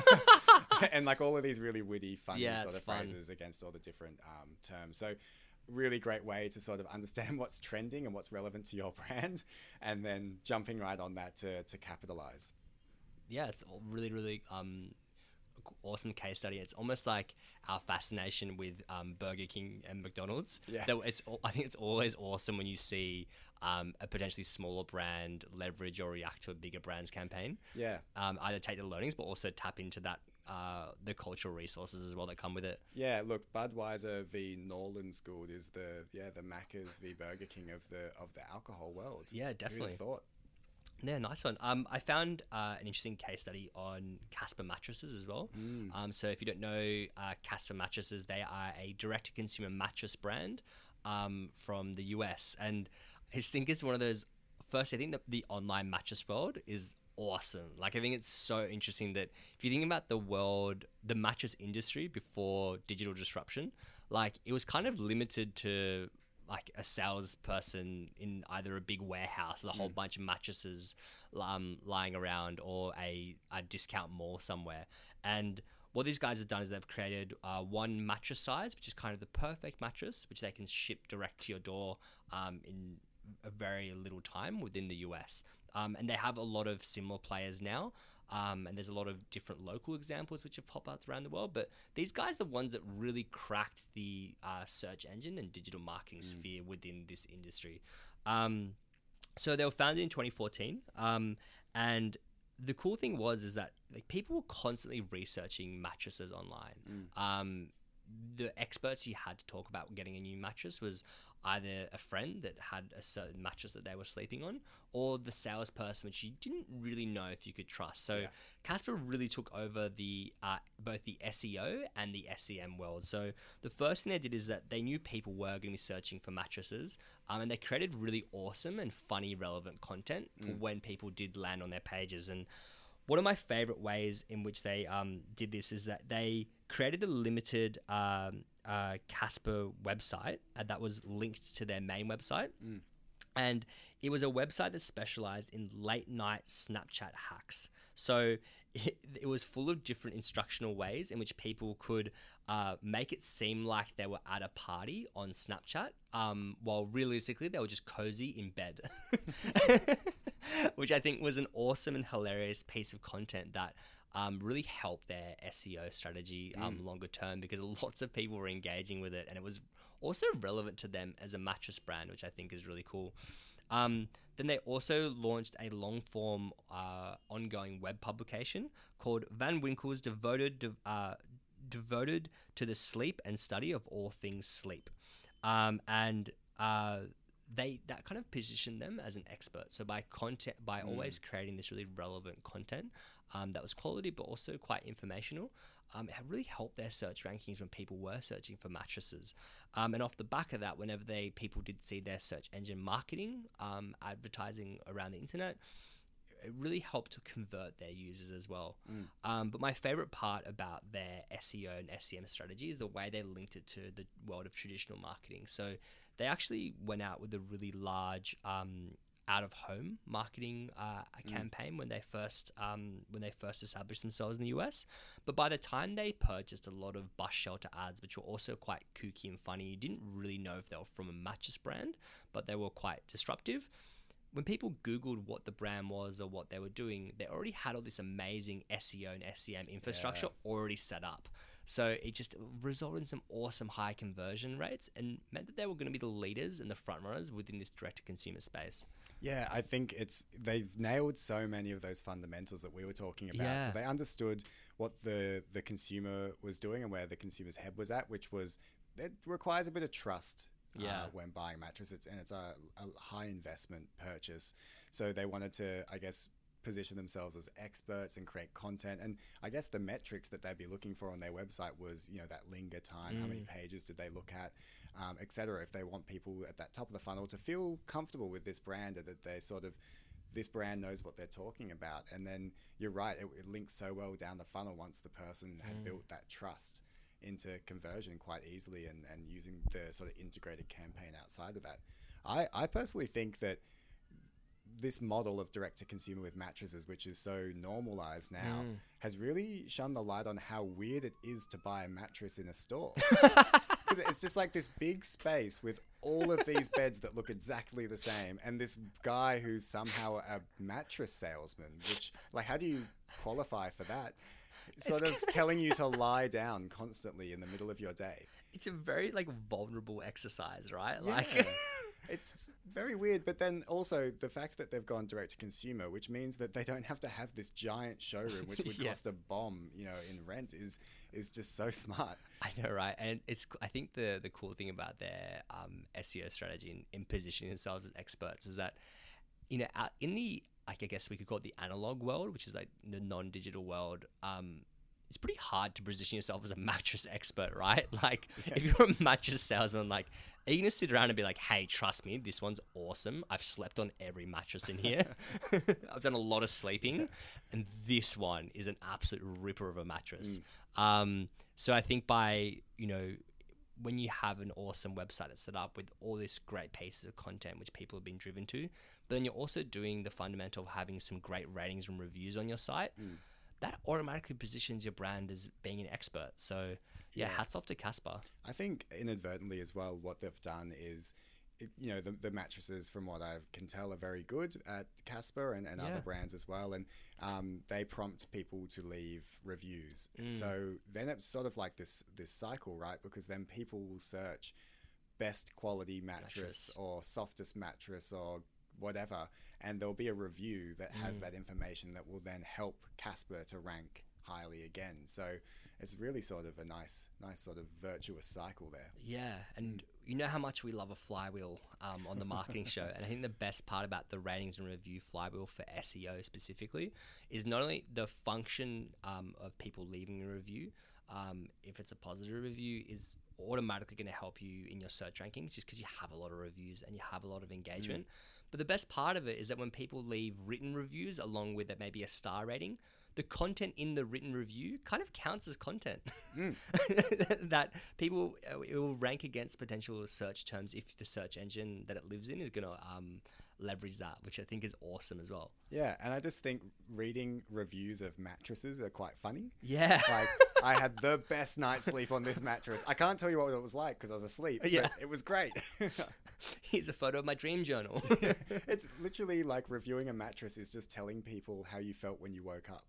and like all of these really witty, funny Yeah, sort of fun. phrases against all the different um, terms. So, really great way to sort of understand what's trending and what's relevant to your brand, and then jumping right on that to, to capitalize. yeah, it's all really, really um, awesome case study. It's almost like our fascination with um, Burger King and McDonald's. Yeah. That it's, I think it's always awesome when you see um, a potentially smaller brand leverage or react to a bigger brand's campaign. Yeah. Um, either take the learnings, but also tap into that uh, the cultural resources as well that come with it. Yeah, look, Budweiser v Norrland's Guld is the yeah the Macca's v Burger King of the of the alcohol world. Yeah, definitely. thought. Yeah, nice one. Um, I found uh, an interesting case study on Casper mattresses as well. Um, so if you don't know uh, Casper mattresses, they are a direct-to-consumer mattress brand um, from the US, and I just think it's one of those. First, I think that the online mattress world is awesome. Like I think it's so interesting that if you think about the world, the mattress industry before digital disruption, like it was kind of limited to like a salesperson in either a big warehouse with a whole bunch of mattresses um, lying around or a, a discount mall somewhere. And what these guys have done is they've created uh, one mattress size, which is kind of the perfect mattress, which they can ship direct to your door um, in a very little time within the US. Um, and they have a lot of similar players now. Um, and there's a lot of different local examples which have popped up around the world. But these guys are the ones that really cracked the uh, search engine and digital marketing sphere within this industry. Um, so they were founded in 2014, um, and the cool thing was is that like people were constantly researching mattresses online. Um, the experts you had to talk about getting a new mattress was either a friend that had a certain mattress that they were sleeping on, or the salesperson, which you didn't really know if you could trust. So Yeah. Casper really took over the uh, both the SEO and the SEM world. So the first thing they did is that they knew people were going to be searching for mattresses, um, and they created really awesome and funny, relevant content for when people did land on their pages. And one of my favorite ways in which they um, did this is that they created a limited um, uh, Casper website uh, that was linked to their main website. and it was a website that specialized in late night Snapchat hacks. So it, it was full of different instructional ways in which people could uh, make it seem like they were at a party on Snapchat, um, while realistically they were just cozy in bed, which I think was an awesome and hilarious piece of content that um, really helped their SEO strategy um, longer term because lots of people were engaging with it and it was also relevant to them as a mattress brand, which I think is really cool. Um, then they also launched a long form uh, ongoing web publication called Van Winkle's Devoted, de- uh, Devoted to the Sleep and Study of All Things Sleep. Um, and uh, they that kind of positioned them as an expert. So by content, by always creating this really relevant content um, that was quality but also quite informational, um, it really helped their search rankings when people were searching for mattresses. Um, and off the back of that, whenever they people did see their search engine marketing, um, advertising around the internet, it really helped to convert their users as well. Um, but my favorite part about their SEO and SEM strategy is the way they linked it to the world of traditional marketing. So they actually went out with a really large um, out of home marketing uh, campaign when they first um, when they first established themselves in the US. But by the time they purchased a lot of bus shelter ads, which were also quite kooky and funny, you didn't really know if they were from a mattress brand, but they were quite disruptive when people Googled what the brand was or what they were doing, they already had all this amazing SEO and SEM infrastructure already set up. So it just resulted in some awesome high conversion rates and meant that they were going to be the leaders and the front runners within this direct to consumer space. Yeah, I think it's they've nailed so many of those fundamentals that we were talking about. So Yeah. they understood what the the consumer was doing and where the consumer's head was at, which was it requires a bit of trust. Yeah. Uh, when buying mattresses, and it's a, a high investment purchase, so they wanted to, I guess, position themselves as experts and create content. And I guess the metrics that they'd be looking for on their website was, you know, that linger time, how many pages did they look at, um, et cetera. If they want people at that top of the funnel to feel comfortable with this brand and that they sort of this brand knows what they're talking about. And then you're right, it, it links so well down the funnel once the person had built that trust into conversion quite easily and, and using the sort of integrated campaign outside of that. I, I personally think that this model of direct to consumer with mattresses, which is so normalized now, mm. has really shone the light on how weird it is to buy a mattress in a store. Because it's just like this big space with all of these beds that look exactly the same, and this guy who's somehow a mattress salesman. Which, like, how do you qualify for that? Sort of telling you to lie down constantly in the middle of your day. It's a very like vulnerable exercise, right? Yeah. Like it's very weird, but then also the fact that they've gone direct to consumer, which means that they don't have to have this giant showroom, which would Yeah. cost a bomb, you know, in rent, is is just so smart. I know, right? And it's I think the the cool thing about their um, SEO strategy in, in positioning themselves as experts is that you know out in the like I guess we could call it the analog world, which is like the non-digital world. Um, it's pretty hard to position yourself as a mattress expert, right? Like if you're a mattress salesman, like are you gonna sit around and be like, "Hey, trust me, this one's awesome. I've slept on every mattress in here. I've done a lot of sleeping, and this one is an absolute ripper of a mattress." Um, so I think by you know when you have an awesome website that's set up with all this great pieces of content which people have been driven to, but then you're also doing the fundamental of having some great ratings and reviews on your site. That automatically positions your brand as being an expert. So yeah, Yeah. hats off to Casper. I think inadvertently as well, what they've done is, you know, the, the mattresses, from what I can tell, are very good at Casper and, and Yeah. other brands as well. And um, they prompt people to leave reviews. So then it's sort of like this this cycle, right? Because then people will search best quality mattress, Mattress. or softest mattress or whatever, and there'll be a review that has that information that will then help Casper to rank highly again. So it's really sort of a nice, nice sort of virtuous cycle there. Yeah, and you know how much we love a flywheel um, on the marketing show, and I think the best part about the ratings and review flywheel for SEO specifically is not only the function um, of people leaving a review, um, if it's a positive review, is automatically going to help you in your search rankings just because you have a lot of reviews and you have a lot of engagement. But the best part of it is that when people leave written reviews along with it maybe a star rating, the content in the written review kind of counts as content Mm. that people uh, it will rank against potential search terms if the search engine that it lives in is going to um, leverage that, which I think is awesome as well. Yeah, and I just think reading reviews of mattresses are quite funny. Yeah. Like I had the best night's sleep on this mattress. I can't tell you what it was like because I was asleep. Yeah. but it was great. Here's a photo of my dream journal. it's literally like reviewing a mattress is just telling people how you felt when you woke up.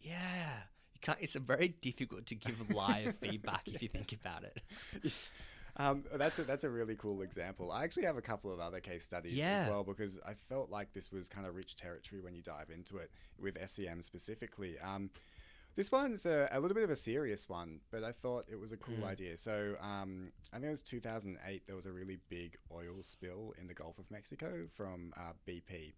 yeah. You can't, it's a very difficult to give live feedback if you think about it. Um, that's a, that's a really cool example. I actually have a couple of other case studies as well because I felt like this was kind of rich territory when you dive into it with SEM specifically. Um, this one's a, a little bit of a serious one, but I thought it was a cool idea. So um, I think it was 2008. There was a really big oil spill in the Gulf of Mexico from uh, BP.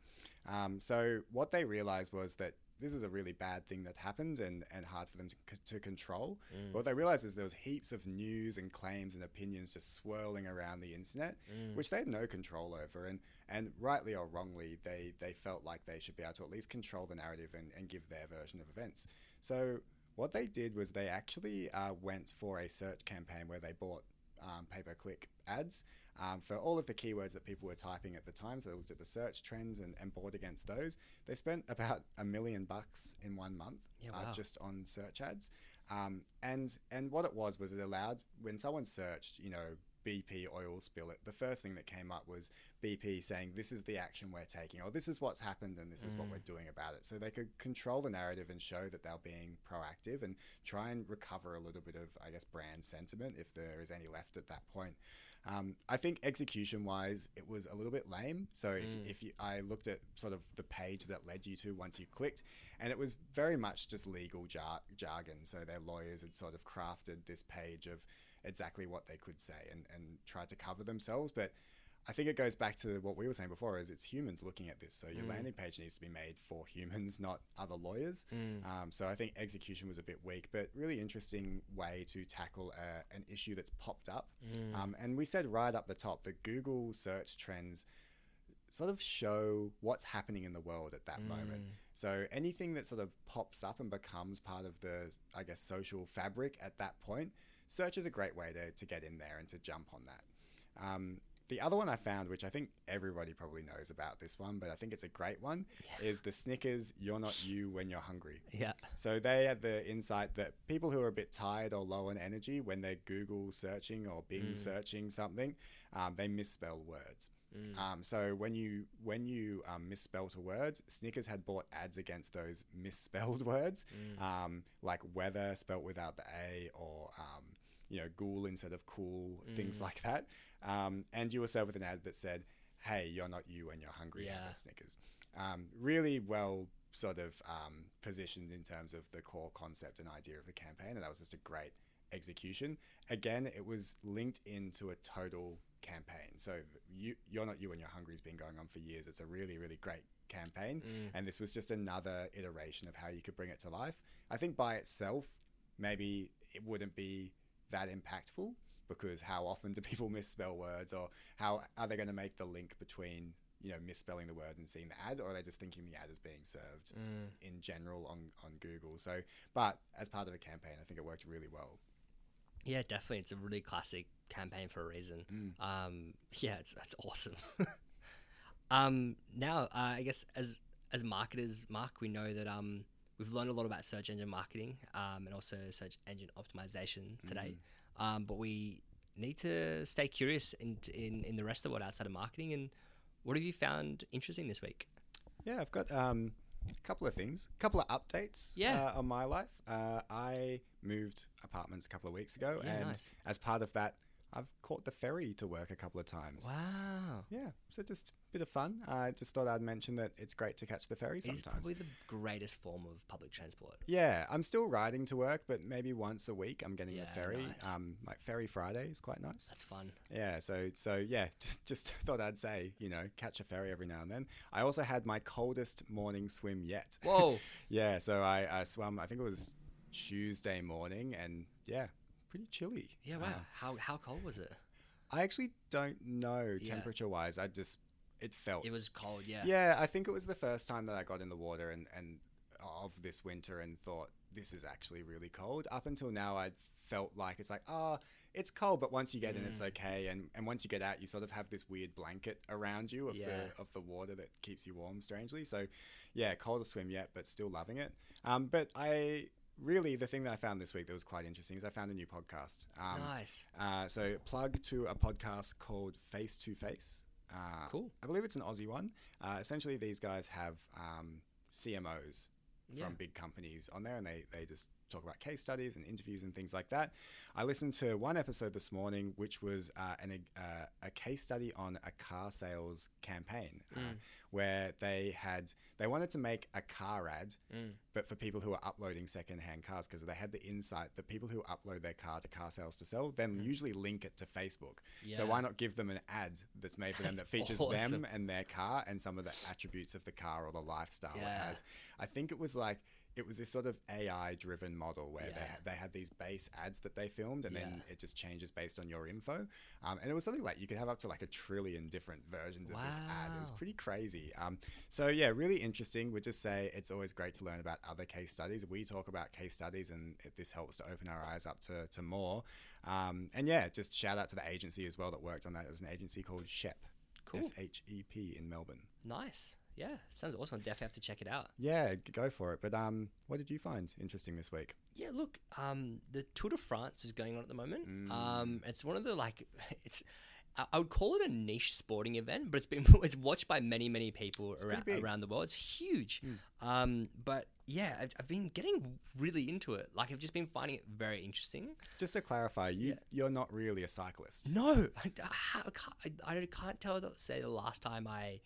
Um, so what they realized was that this was a really bad thing that happened and, and hard for them to, c- to control. But what they realized is there was heaps of news and claims and opinions just swirling around the internet, which they had no control over. And, and rightly or wrongly, they, they felt like they should be able to at least control the narrative and, and give their version of events. So what they did was they actually uh, went for a search campaign where they bought um, pay per click ads um, for all of the keywords that people were typing at the time. So they looked at the search trends and, and bought against those. They spent about a million bucks in one month Yeah, uh, just on search ads. Um, and and what it was was it allowed when someone searched, you know. BP oil spill. It the first thing that came up was BP saying this is the action we're taking, or this is what's happened, and this is what we're doing about it. So they could control the narrative and show that they're being proactive and try and recover a little bit of, I guess, brand sentiment if there is any left at that point. Um, I think execution wise, it was a little bit lame. So if, if you, I looked at sort of the page that led you to once you clicked, and it was very much just legal jar- jargon. So their lawyers had sort of crafted this page of exactly what they could say and, and tried to cover themselves. But I think it goes back to what we were saying before is it's humans looking at this. So your mm. landing page needs to be made for humans, not other lawyers. Mm. Um, so I think execution was a bit weak, but really interesting way to tackle a, an issue that's popped up. Mm. Um, and we said right up the top that Google search trends sort of show what's happening in the world at that moment. So anything that sort of pops up and becomes part of the, I guess, social fabric at that point, search is a great way to, to get in there and to jump on that. Um, the other one I found, which I think everybody probably knows about this one, but I think it's a great one, is the Snickers "You're not you when you're hungry." Yeah. So they had the insight that people who are a bit tired or low on energy, when they're Google searching or Bing searching something, um, they misspell words. Um, so when you when you um, misspelt a word, Snickers had bought ads against those misspelled words, um, like weather spelt without the a, or um, you know, ghoul instead of cool, things like that. Um, and you were served with an ad that said, "Hey, you're not you when you're hungry. Have a Snickers." Um, really well sort of um, positioned in terms of the core concept and idea of the campaign, and that was just a great execution. Again, it was linked into a total campaign. So you, you're not you when you're hungry has been going on for years. It's a really, really great campaign, and this was just another iteration of how you could bring it to life. I think by itself, maybe it wouldn't be that impactful because how often do people misspell words, or how are they going to make the link between you know misspelling the word and seeing the ad, or are they just thinking the ad is being served in general on on Google? So, but as part of a campaign, I think it worked really well. Yeah, definitely. It's a really classic campaign for a reason. Um, yeah, it's that's awesome. um, now, uh, I guess as as marketers, Mark, we know that um, we've learned a lot about search engine marketing um, and also search engine optimization today. Um, but we need to stay curious in, in in the rest of the world outside of marketing. And what have you found interesting this week? Yeah, I've got um, a couple of things, a couple of updates Yeah. uh, on my life. Uh, I moved apartments a couple of weeks ago, Yeah, and nice. as part of that, I've caught the ferry to work a couple of times. Wow. Yeah, so just a bit of fun. I just thought I'd mention that it's great to catch the ferry It's sometimes. probably the greatest form of public transport. Yeah, I'm still riding to work, but maybe once a week I'm getting Yeah, the ferry. nice. Um, like Ferry Friday is quite nice. That's fun. Yeah, so so yeah, just just thought I'd say, you know, catch a ferry every now and then. I also had my coldest morning swim yet. Whoa. yeah, so I, I swam. I think it was Tuesday morning, and yeah, pretty chilly. Yeah, wow. Uh, how how cold was it? I actually don't know Yeah. temperature wise. I just it felt. It was cold, yeah. yeah, I think it was the first time that I got in the water, and and of this winter and thought this is actually really cold. Up until now, I felt like it's like, oh, it's cold, but once you get in, it's okay. And and once you get out, you sort of have this weird blanket around you of Yeah. the of the water that keeps you warm. Strangely, so yeah, cold to swim yet, but still loving it. Um, but I really the thing that I found this week that was quite interesting is I found a new podcast. Um, nice. uh, so plug to a podcast called Face to Face. Uh, Cool. I believe it's an Aussie one. Uh, essentially, these guys have um, CMOs Yeah. from big companies on there, and they they just talk about case studies and interviews and things like that. I listened to one episode this morning, which was uh, an, uh, a case study on a car sales campaign, uh, Mm. where they had they wanted to make a car ad Mm. but for people who are uploading secondhand cars because they had the insight that people who upload their car to car sales to sell then usually link it to Facebook. So why not give them an ad that's made for them That's that features awesome. them and their car and some of the attributes of the car or the lifestyle it has. I think it was like it was this sort of AI driven model where they, Yeah. they had these base ads that they filmed and then it just changes based on your info. Um, and it was something like you could have up to like a trillion different versions of this ad. It was pretty crazy. Um, so yeah, really interesting. Would just say it's always great to learn about other case studies. We talk about case studies, and it, this helps to open our eyes up to, to more. Um, and yeah, just shout out to the agency as well that worked on that. It was an agency called Shep, Cool. S H E P in Melbourne. Nice. Yeah, sounds awesome. Definitely have to check it out. Yeah, go for it. But um, what did you find interesting this week? Yeah, look, um, the Tour de France is going on at the moment. Mm. Um, it's one of the like, it's, I I would call it a niche sporting event, but it's been it's watched by many many people around around the world. It's huge. Mm. Um, but yeah, I've, I've been getting really into it. Like I've just been finding it very interesting. Just to clarify, you Yeah. you're not really a cyclist. No, I, I, can't, I, I can't tell say the last time I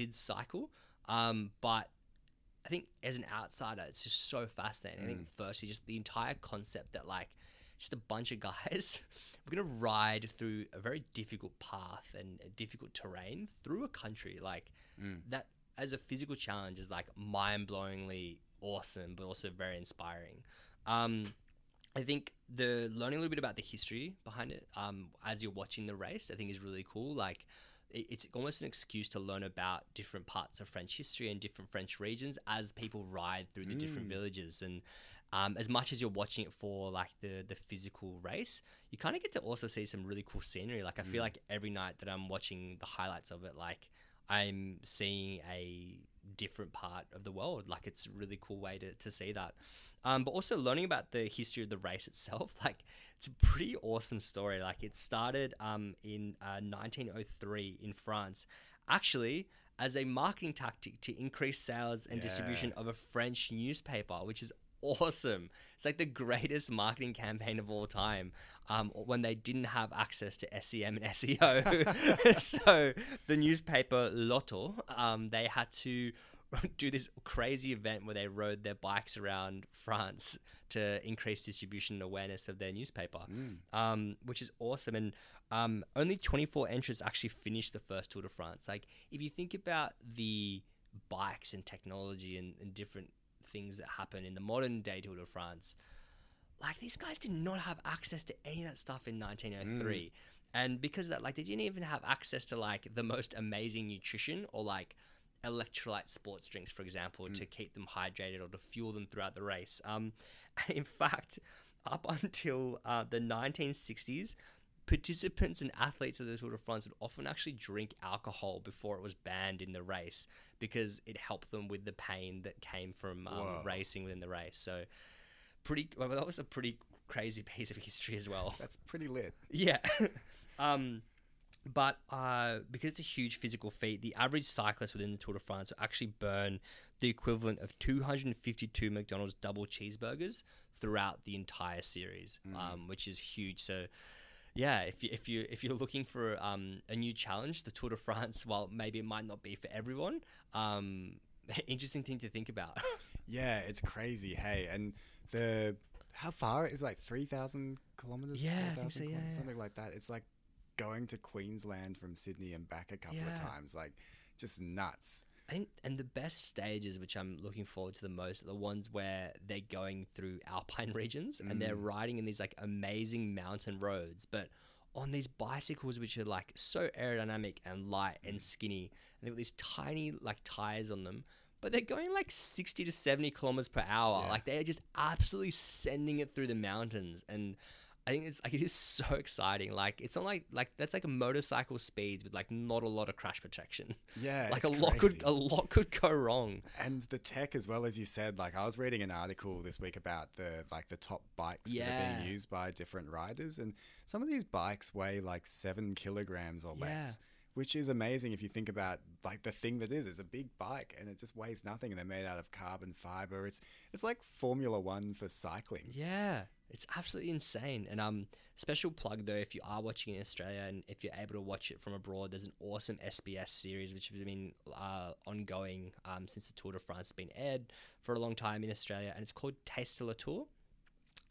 did cycle. Um, but I think as an outsider, it's just so fascinating. I think firstly, just the entire concept that like just a bunch of guys we're gonna ride through a very difficult path and a difficult terrain through a country like that as a physical challenge is like mind-blowingly awesome, but also very inspiring. Um, I think the learning a little bit about the history behind it um, as you're watching the race, I think is really cool. Like it's almost an excuse to learn about different parts of French history and different French regions as people ride through the different villages. And um, as much as you're watching it for like the the physical race, you kind of get to also see some really cool scenery. Like I feel like every night that I'm watching the highlights of it, like I'm seeing a different part of the world. Like it's a really cool way to, to see that. Um, but also learning about the history of the race itself, like it's a pretty awesome story. Like it started um, in uh, 1903 in France, actually as a marketing tactic to increase sales and distribution of a French newspaper, which is awesome. It's like the greatest marketing campaign of all time. Um, when they didn't have access to SEM and SEO, so the newspaper L'Auto, um, they had to do this crazy event where they rode their bikes around France to increase distribution and awareness of their newspaper, um, which is awesome. And um, only 24 entrants actually finished the first Tour de France. Like, if you think about the bikes and technology and, and different things that happen in the modern day Tour de France, like these guys did not have access to any of that stuff in 1903 and because of that like they didn't even have access to like the most amazing nutrition or like electrolyte sports drinks for example to keep them hydrated or to fuel them throughout the race um in fact up until uh, the 1960s participants and athletes of the Tour de France would often actually drink alcohol before it was banned in the race because it helped them with the pain that came from um, racing within the race. So, pretty. Well, that was a pretty crazy piece of history as well. That's pretty lit. Yeah. um, but uh, because it's a huge physical feat, the average cyclist within the Tour de France will actually burn the equivalent of 252 McDonald's double cheeseburgers throughout the entire series, um, which is huge. So, yeah, if you if you if you're looking for um, a new challenge, the Tour de France, while maybe it might not be for everyone, um, interesting thing to think about. Yeah, it's crazy. Hey, and the how far is like three thousand kilometers? Yeah, I think so, yeah, kilometers, yeah. something like that. It's like going to Queensland from Sydney and back a couple of times. Like, just nuts. I think, and the best stages, which I'm looking forward to the most, are the ones where they're going through alpine regions and they're mm. riding in these like amazing mountain roads, but on these bicycles which are like so aerodynamic and light and mm. skinny, and they've got these tiny like tires on them. but they're going like 60 to 70 kilometers per hour. Yeah. Like they're just absolutely sending it through the mountains. And I think it's like it is so exciting. Like it's not like like that's like a motorcycle speeds with like not a lot of crash protection. Yeah, like a lot could a lot could go wrong. and the tech as well as you said like i was reading an article this week about the like the top bikes that are being used by different riders and some of these bikes weigh like seven kilograms or less which is amazing if you think about like the thing that is it's a big bike and it just weighs nothing and they're made out of carbon fiber it's it's like formula one for cycling Yeah, it's absolutely insane. And um, special plug though, if you are watching in Australia and if you're able to watch it from abroad, there's an awesome SBS series which has been uh, ongoing um, since the Tour de France has been aired for a long time in Australia, and it's called Taste de la Tour.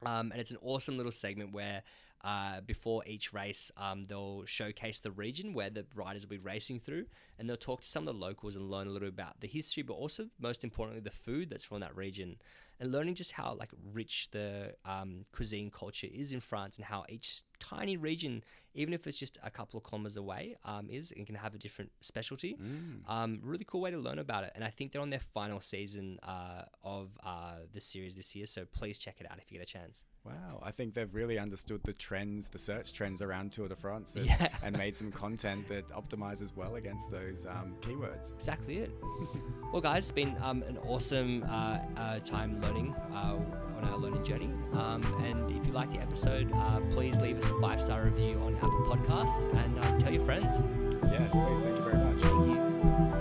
Um, and it's an awesome little segment where uh, before each race, um, they'll showcase the region where the riders will be racing through, and they'll talk to some of the locals and learn a little about the history, but also most importantly, the food that's from that region, and learning just how like rich the um, cuisine culture is in France and how each tiny region, even if it's just a couple of kilometers away, um, is and can have a different specialty. Um, really cool way to learn about it, and I think they're on their final season uh, of uh, the series this year, so please check it out if you get a chance. Wow, I think they've really understood the trends, the search trends around Tour de France, and, Yeah. and made some content that optimizes well against those um, keywords. Exactly it. well, guys, it's been um, an awesome uh, uh, time learning uh, on our learning journey. Um, and if you liked the episode, uh, please leave us a five star review on Apple Podcasts and uh, tell your friends. Yes, please, thank you very much. Thank you.